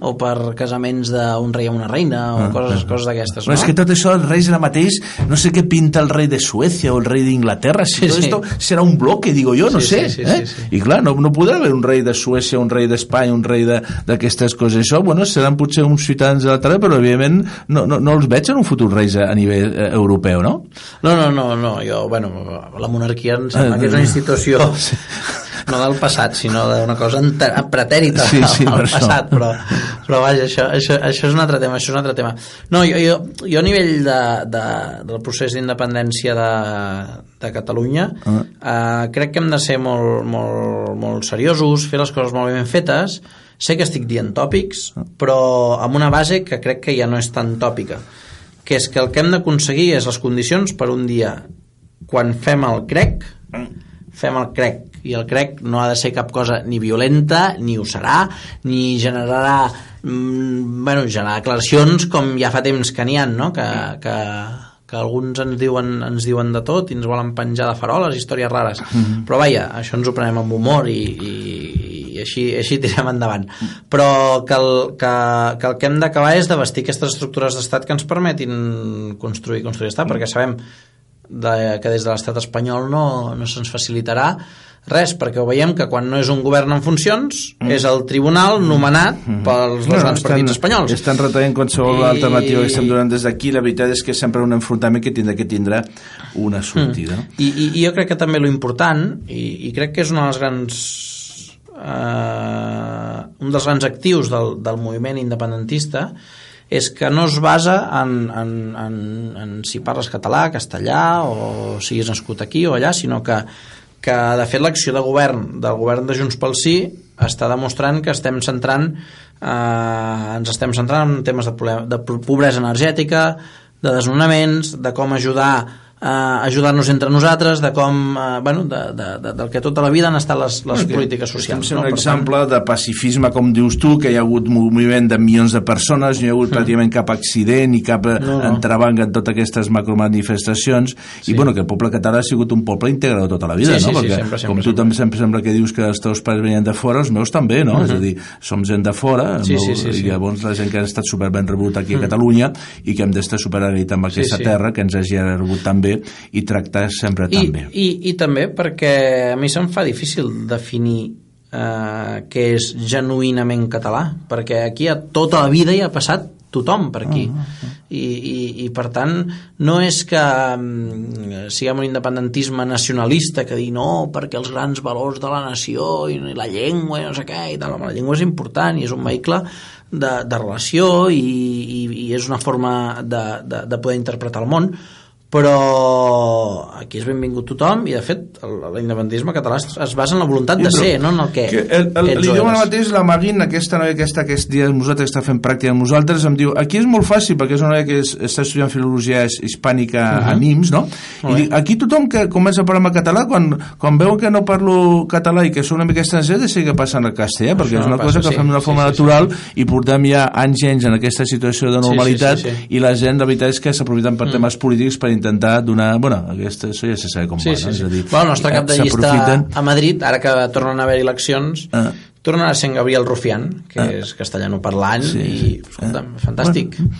Speaker 3: o per casaments d'un rei o una reina o coses, coses d'aquestes,
Speaker 2: Però
Speaker 3: no?
Speaker 2: és que tot això, els reis ara mateix, no sé què pinta el rei de Suècia o el rei d'Inglaterra, si
Speaker 3: Sí,
Speaker 2: tot
Speaker 3: sí.
Speaker 2: esto serà un bloque, digo jo, no
Speaker 3: Sí,
Speaker 2: sé.
Speaker 3: sí, sí,
Speaker 2: eh?
Speaker 3: sí, sí.
Speaker 2: I clar, no, no podrà haver un rei de Suècia, un rei d'Espanya, un rei d'aquestes coses. Això, bueno, seran potser uns ciutadans de la terra, però evidentment no, no, no els veig en un futur reis a, a nivell eh, europeu, no?
Speaker 3: No, no, no, no, jo, bueno, la monarquia em sembla
Speaker 2: Ah,
Speaker 3: que és
Speaker 2: no.
Speaker 3: una institució [laughs] no del passat, sinó d'una cosa pretèrita
Speaker 2: Sí, sí,
Speaker 3: al
Speaker 2: per això.
Speaker 3: passat, però, però vaja, això, això, això és un altre tema, això és un altre tema. No, jo, jo, jo a nivell de, de, del procés d'independència de, de Catalunya
Speaker 2: Ah.
Speaker 3: eh, crec que hem de ser molt, molt, molt seriosos, fer les coses molt ben fetes, sé que estic dient tòpics,
Speaker 2: Ah.
Speaker 3: però amb una base que crec que ja no és tan tòpica, que és que el que hem d'aconseguir és les condicions per un dia quan fem el crec fem el crec i el crec no ha de ser cap cosa ni violenta ni ho serà, ni generarà mm, bueno, generar declaracions com ja fa temps que n'hi ha no? que, que, que alguns ens diuen, ens diuen de tot i ens volen penjar de faroles, històries rares. Però vaja, això ens ho prenem amb humor i, i, i així, així tirem endavant. Però que el que, que, el que hem d'acabar és de vestir aquestes estructures d'estat que ens permetin construir construir estat, perquè sabem de, que des de l'estat espanyol no, no se'ns facilitarà res, perquè ho veiem que quan no és un govern en funcions és el tribunal nomenat pels dos grans partits espanyols
Speaker 2: Estan retraient qualsevol
Speaker 3: I-
Speaker 2: alternativa que estem donant des d'aquí. La veritat és que sempre un enfrontament que tindrà que tindrà una sortida. No?
Speaker 3: I, i, i jo crec que també lo important i, i crec que és una de les grans eh, un dels grans actius del, del moviment independentista és que no es basa en, en, en, en si parles català, castellà o siguis nascut aquí o allà, sinó que, que de fet l'acció de govern del govern de Junts pel Sí està demostrant que estem centrant eh, ens estem centrant en temes de, problem, de pobresa energètica de desnonaments, de com ajudar eh, ajudar-nos entre nosaltres, de com, eh, bueno, de, de, de, del que tota la vida han estat les, les
Speaker 2: Perquè
Speaker 3: polítiques socials.
Speaker 2: Estem sent
Speaker 3: no?
Speaker 2: un
Speaker 3: Per
Speaker 2: exemple de pacifisme, com dius tu, que hi ha hagut moviment de milions de persones, no hi ha hagut pràcticament cap accident ni cap
Speaker 3: No, no.
Speaker 2: entrebanc en totes aquestes macromanifestacions, i bueno, que el poble català ha sigut un poble integrador tota la vida,
Speaker 3: Sí, sí,
Speaker 2: no?
Speaker 3: sí,
Speaker 2: Perquè,
Speaker 3: sempre, sempre,
Speaker 2: com tu
Speaker 3: sempre.
Speaker 2: també sempre sembla que dius que els teus pares venien de fora, els meus també, no? És a dir, som gent de fora.
Speaker 3: Sí,
Speaker 2: el
Speaker 3: sí,
Speaker 2: meu-
Speaker 3: sí, sí.
Speaker 2: i llavors la gent que ha estat super ben rebut aquí a Catalunya i que hem d'estar super agraït amb aquesta
Speaker 3: sí.
Speaker 2: terra, que ens hagi rebut tan bé i tractar sempre
Speaker 3: I,
Speaker 2: tan bé.
Speaker 3: i, I també perquè a mi se'm fa difícil definir eh, què és genuïnament català, perquè aquí a tota la vida hi ha passat tothom per aquí. I, i, I per tant, no és que mm, siguem un independentisme nacionalista que dir no, perquè els grans valors de la nació i la llengua i no sé què i tal. La llengua és important i és un vehicle de, de relació i, i, i és una forma de, de, de poder interpretar el món però aquí és benvingut tothom i de fet el- l'independentisme català es, basa en la voluntat de
Speaker 2: Sí,
Speaker 3: ser, no en el que,
Speaker 2: que el, el,
Speaker 3: ets o
Speaker 2: l'idioma ara mateix, la Maguin, aquesta noia aquesta que aquests dies nosaltres que està fent pràctica amb nosaltres, em diu, aquí és molt fàcil, perquè és una noia que és, està estudiant filologia hispànica uh -huh. a NIMS, no? I dic, aquí tothom que comença a parlar en català, quan, quan veu que no parlo català i que sóc una mica estranger, de seguir passant al castellà, perquè
Speaker 3: Això
Speaker 2: és una
Speaker 3: passa,
Speaker 2: cosa que
Speaker 3: sí.
Speaker 2: fem d'una
Speaker 3: Sí,
Speaker 2: forma
Speaker 3: sí, sí.
Speaker 2: natural i portem ja anys i anys en aquesta situació de
Speaker 3: sí,
Speaker 2: normalitat
Speaker 3: sí, sí.
Speaker 2: i la gent, la veritat és que s'aprofiten per temes polítics per intentar donar, bueno, aquesta, això ja se sabe com
Speaker 3: Sí,
Speaker 2: va,
Speaker 3: sí,
Speaker 2: no?
Speaker 3: sí.
Speaker 2: És a dir,
Speaker 3: bueno, el nostre cap de llista a Madrid, ara que tornen a haver eleccions,
Speaker 2: Ah.
Speaker 3: tornarà a ser Gabriel Rufián, que
Speaker 2: Ah.
Speaker 3: és castellano parlant,
Speaker 2: Sí,
Speaker 3: i,
Speaker 2: sí.
Speaker 3: escolta'm, fantàstic.
Speaker 2: Bueno,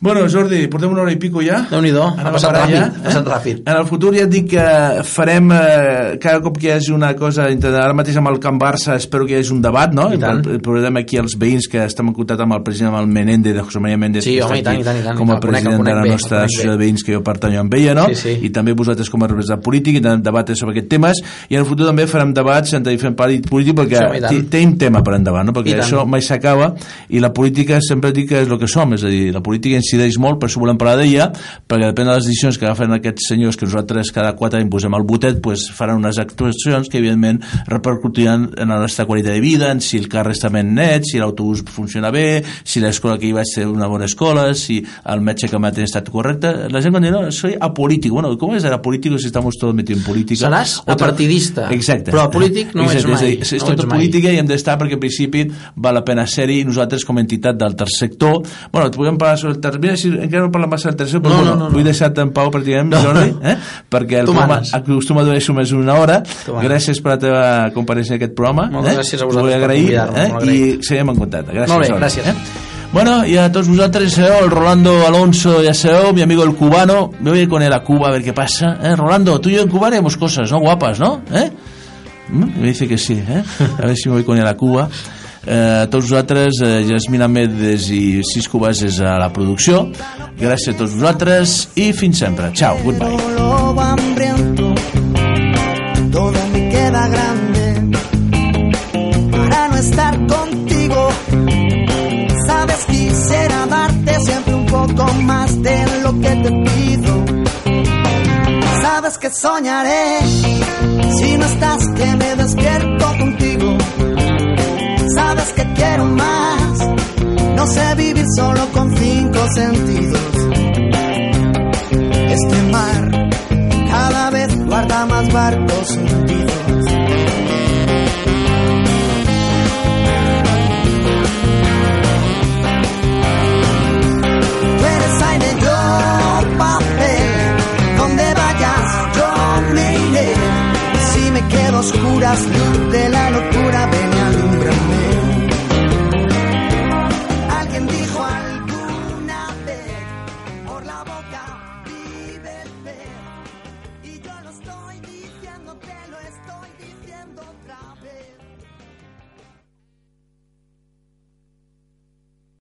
Speaker 2: Jordi, portem una hora i pico ja.
Speaker 3: Déu-n'hi-do, ha
Speaker 2: Anem a
Speaker 3: passat ràpid,
Speaker 2: ja,
Speaker 3: ha passat ràpid.
Speaker 2: En el futur ja et dic que farem eh, cada cop que hi hagi una cosa ara mateix amb el Camp Barça espero que hi hagi un debat, no?
Speaker 3: I tant.
Speaker 2: Portem aquí els veïns que estem en contacte amb el president, amb el Menéndez, de José María Méndez,
Speaker 3: Sí, home, i tant, i tant, i tant,
Speaker 2: com a
Speaker 3: conec,
Speaker 2: president
Speaker 3: el
Speaker 2: de la
Speaker 3: conec
Speaker 2: nostra
Speaker 3: conec
Speaker 2: associació de veïns que jo pertanyo amb ella, no?
Speaker 3: Sí, sí.
Speaker 2: I també vosaltres com a representant polític i debates sobre aquests temes i en el futur també farem debats entre diferents partits polítics perquè
Speaker 3: Sí,
Speaker 2: tenim tema per endavant, no? Perquè això mai s'acaba i la política sempre dic que és el que som, és a dir, la política incideix molt, per això volem parlar d'ella, perquè depèn de les decisions que agafen aquests senyors que nosaltres cada quatre anys posem al botet, pues faran unes actuacions que evidentment repercutiran en la nostra qualitat de vida, en si el carrer està ben net, si l'autobús funciona bé, si l'escola que hi vaig ser una bona escola, si el metge que m'ha estat correcte. La gent quan diu, no, soy apolítico. Bueno, ¿cómo es apolítico si estamos todos metidos en política?
Speaker 3: Seràs apartidista,
Speaker 2: Exacte.
Speaker 3: però apolític no
Speaker 2: Exacte, és
Speaker 3: mai,
Speaker 2: És, és
Speaker 3: no
Speaker 2: tota
Speaker 3: ets mai.
Speaker 2: política i hem d'estar perquè en principi val la pena ser-hi i nosaltres com a entitat del tercer sector bueno, podem parlar sobre el ter mira, si encara no parlem massa del tercer, però
Speaker 3: No,
Speaker 2: bueno,
Speaker 3: no, no, no.
Speaker 2: vull deixar-te en pau pràcticament, Jordi, eh? perquè el
Speaker 3: Tu
Speaker 2: programa
Speaker 3: manes.
Speaker 2: acostuma a durar això més una hora. Gràcies per la teva compareixença en aquest programa.
Speaker 3: Moltes
Speaker 2: eh?
Speaker 3: gràcies a vosaltres
Speaker 2: vull
Speaker 3: per
Speaker 2: agrair,
Speaker 3: convidar-me,
Speaker 2: eh? I seguim en contacte. Gràcies,
Speaker 3: Molt bé,
Speaker 2: Jordi,
Speaker 3: gràcies.
Speaker 2: Eh? Bueno, y a todos vosotros, eh, el Rolando Alonso, ya sabéis, mi amigo el cubano, me voy con él a Cuba a ver qué pasa. ¿eh? Rolando, tú y yo en Cuba haremos cosas, ¿no? Guapas, ¿no? ¿Eh? Mm, Me dice que sí, ¿eh? A ver si me voy con él a Cuba. Eh, a tots vosaltres, eh, Jasmina Medes i Cisco Bases a la producció. Gràcies a tots vosaltres i fins sempre. Ciao, goodbye.
Speaker 4: todo me queda grande para no estar contigo. Sabes, quisiera darte siempre un poco más de lo que te pido. Sabes que soñaré si no estás, que me despierto contigo. Sabes que quiero más, no sé vivir solo con cinco sentidos. Este mar cada vez guarda más barcos hundidos. Tú eres aire, yo papel, donde vayas yo me iré. Si me quedo a oscuras, luz de la locura.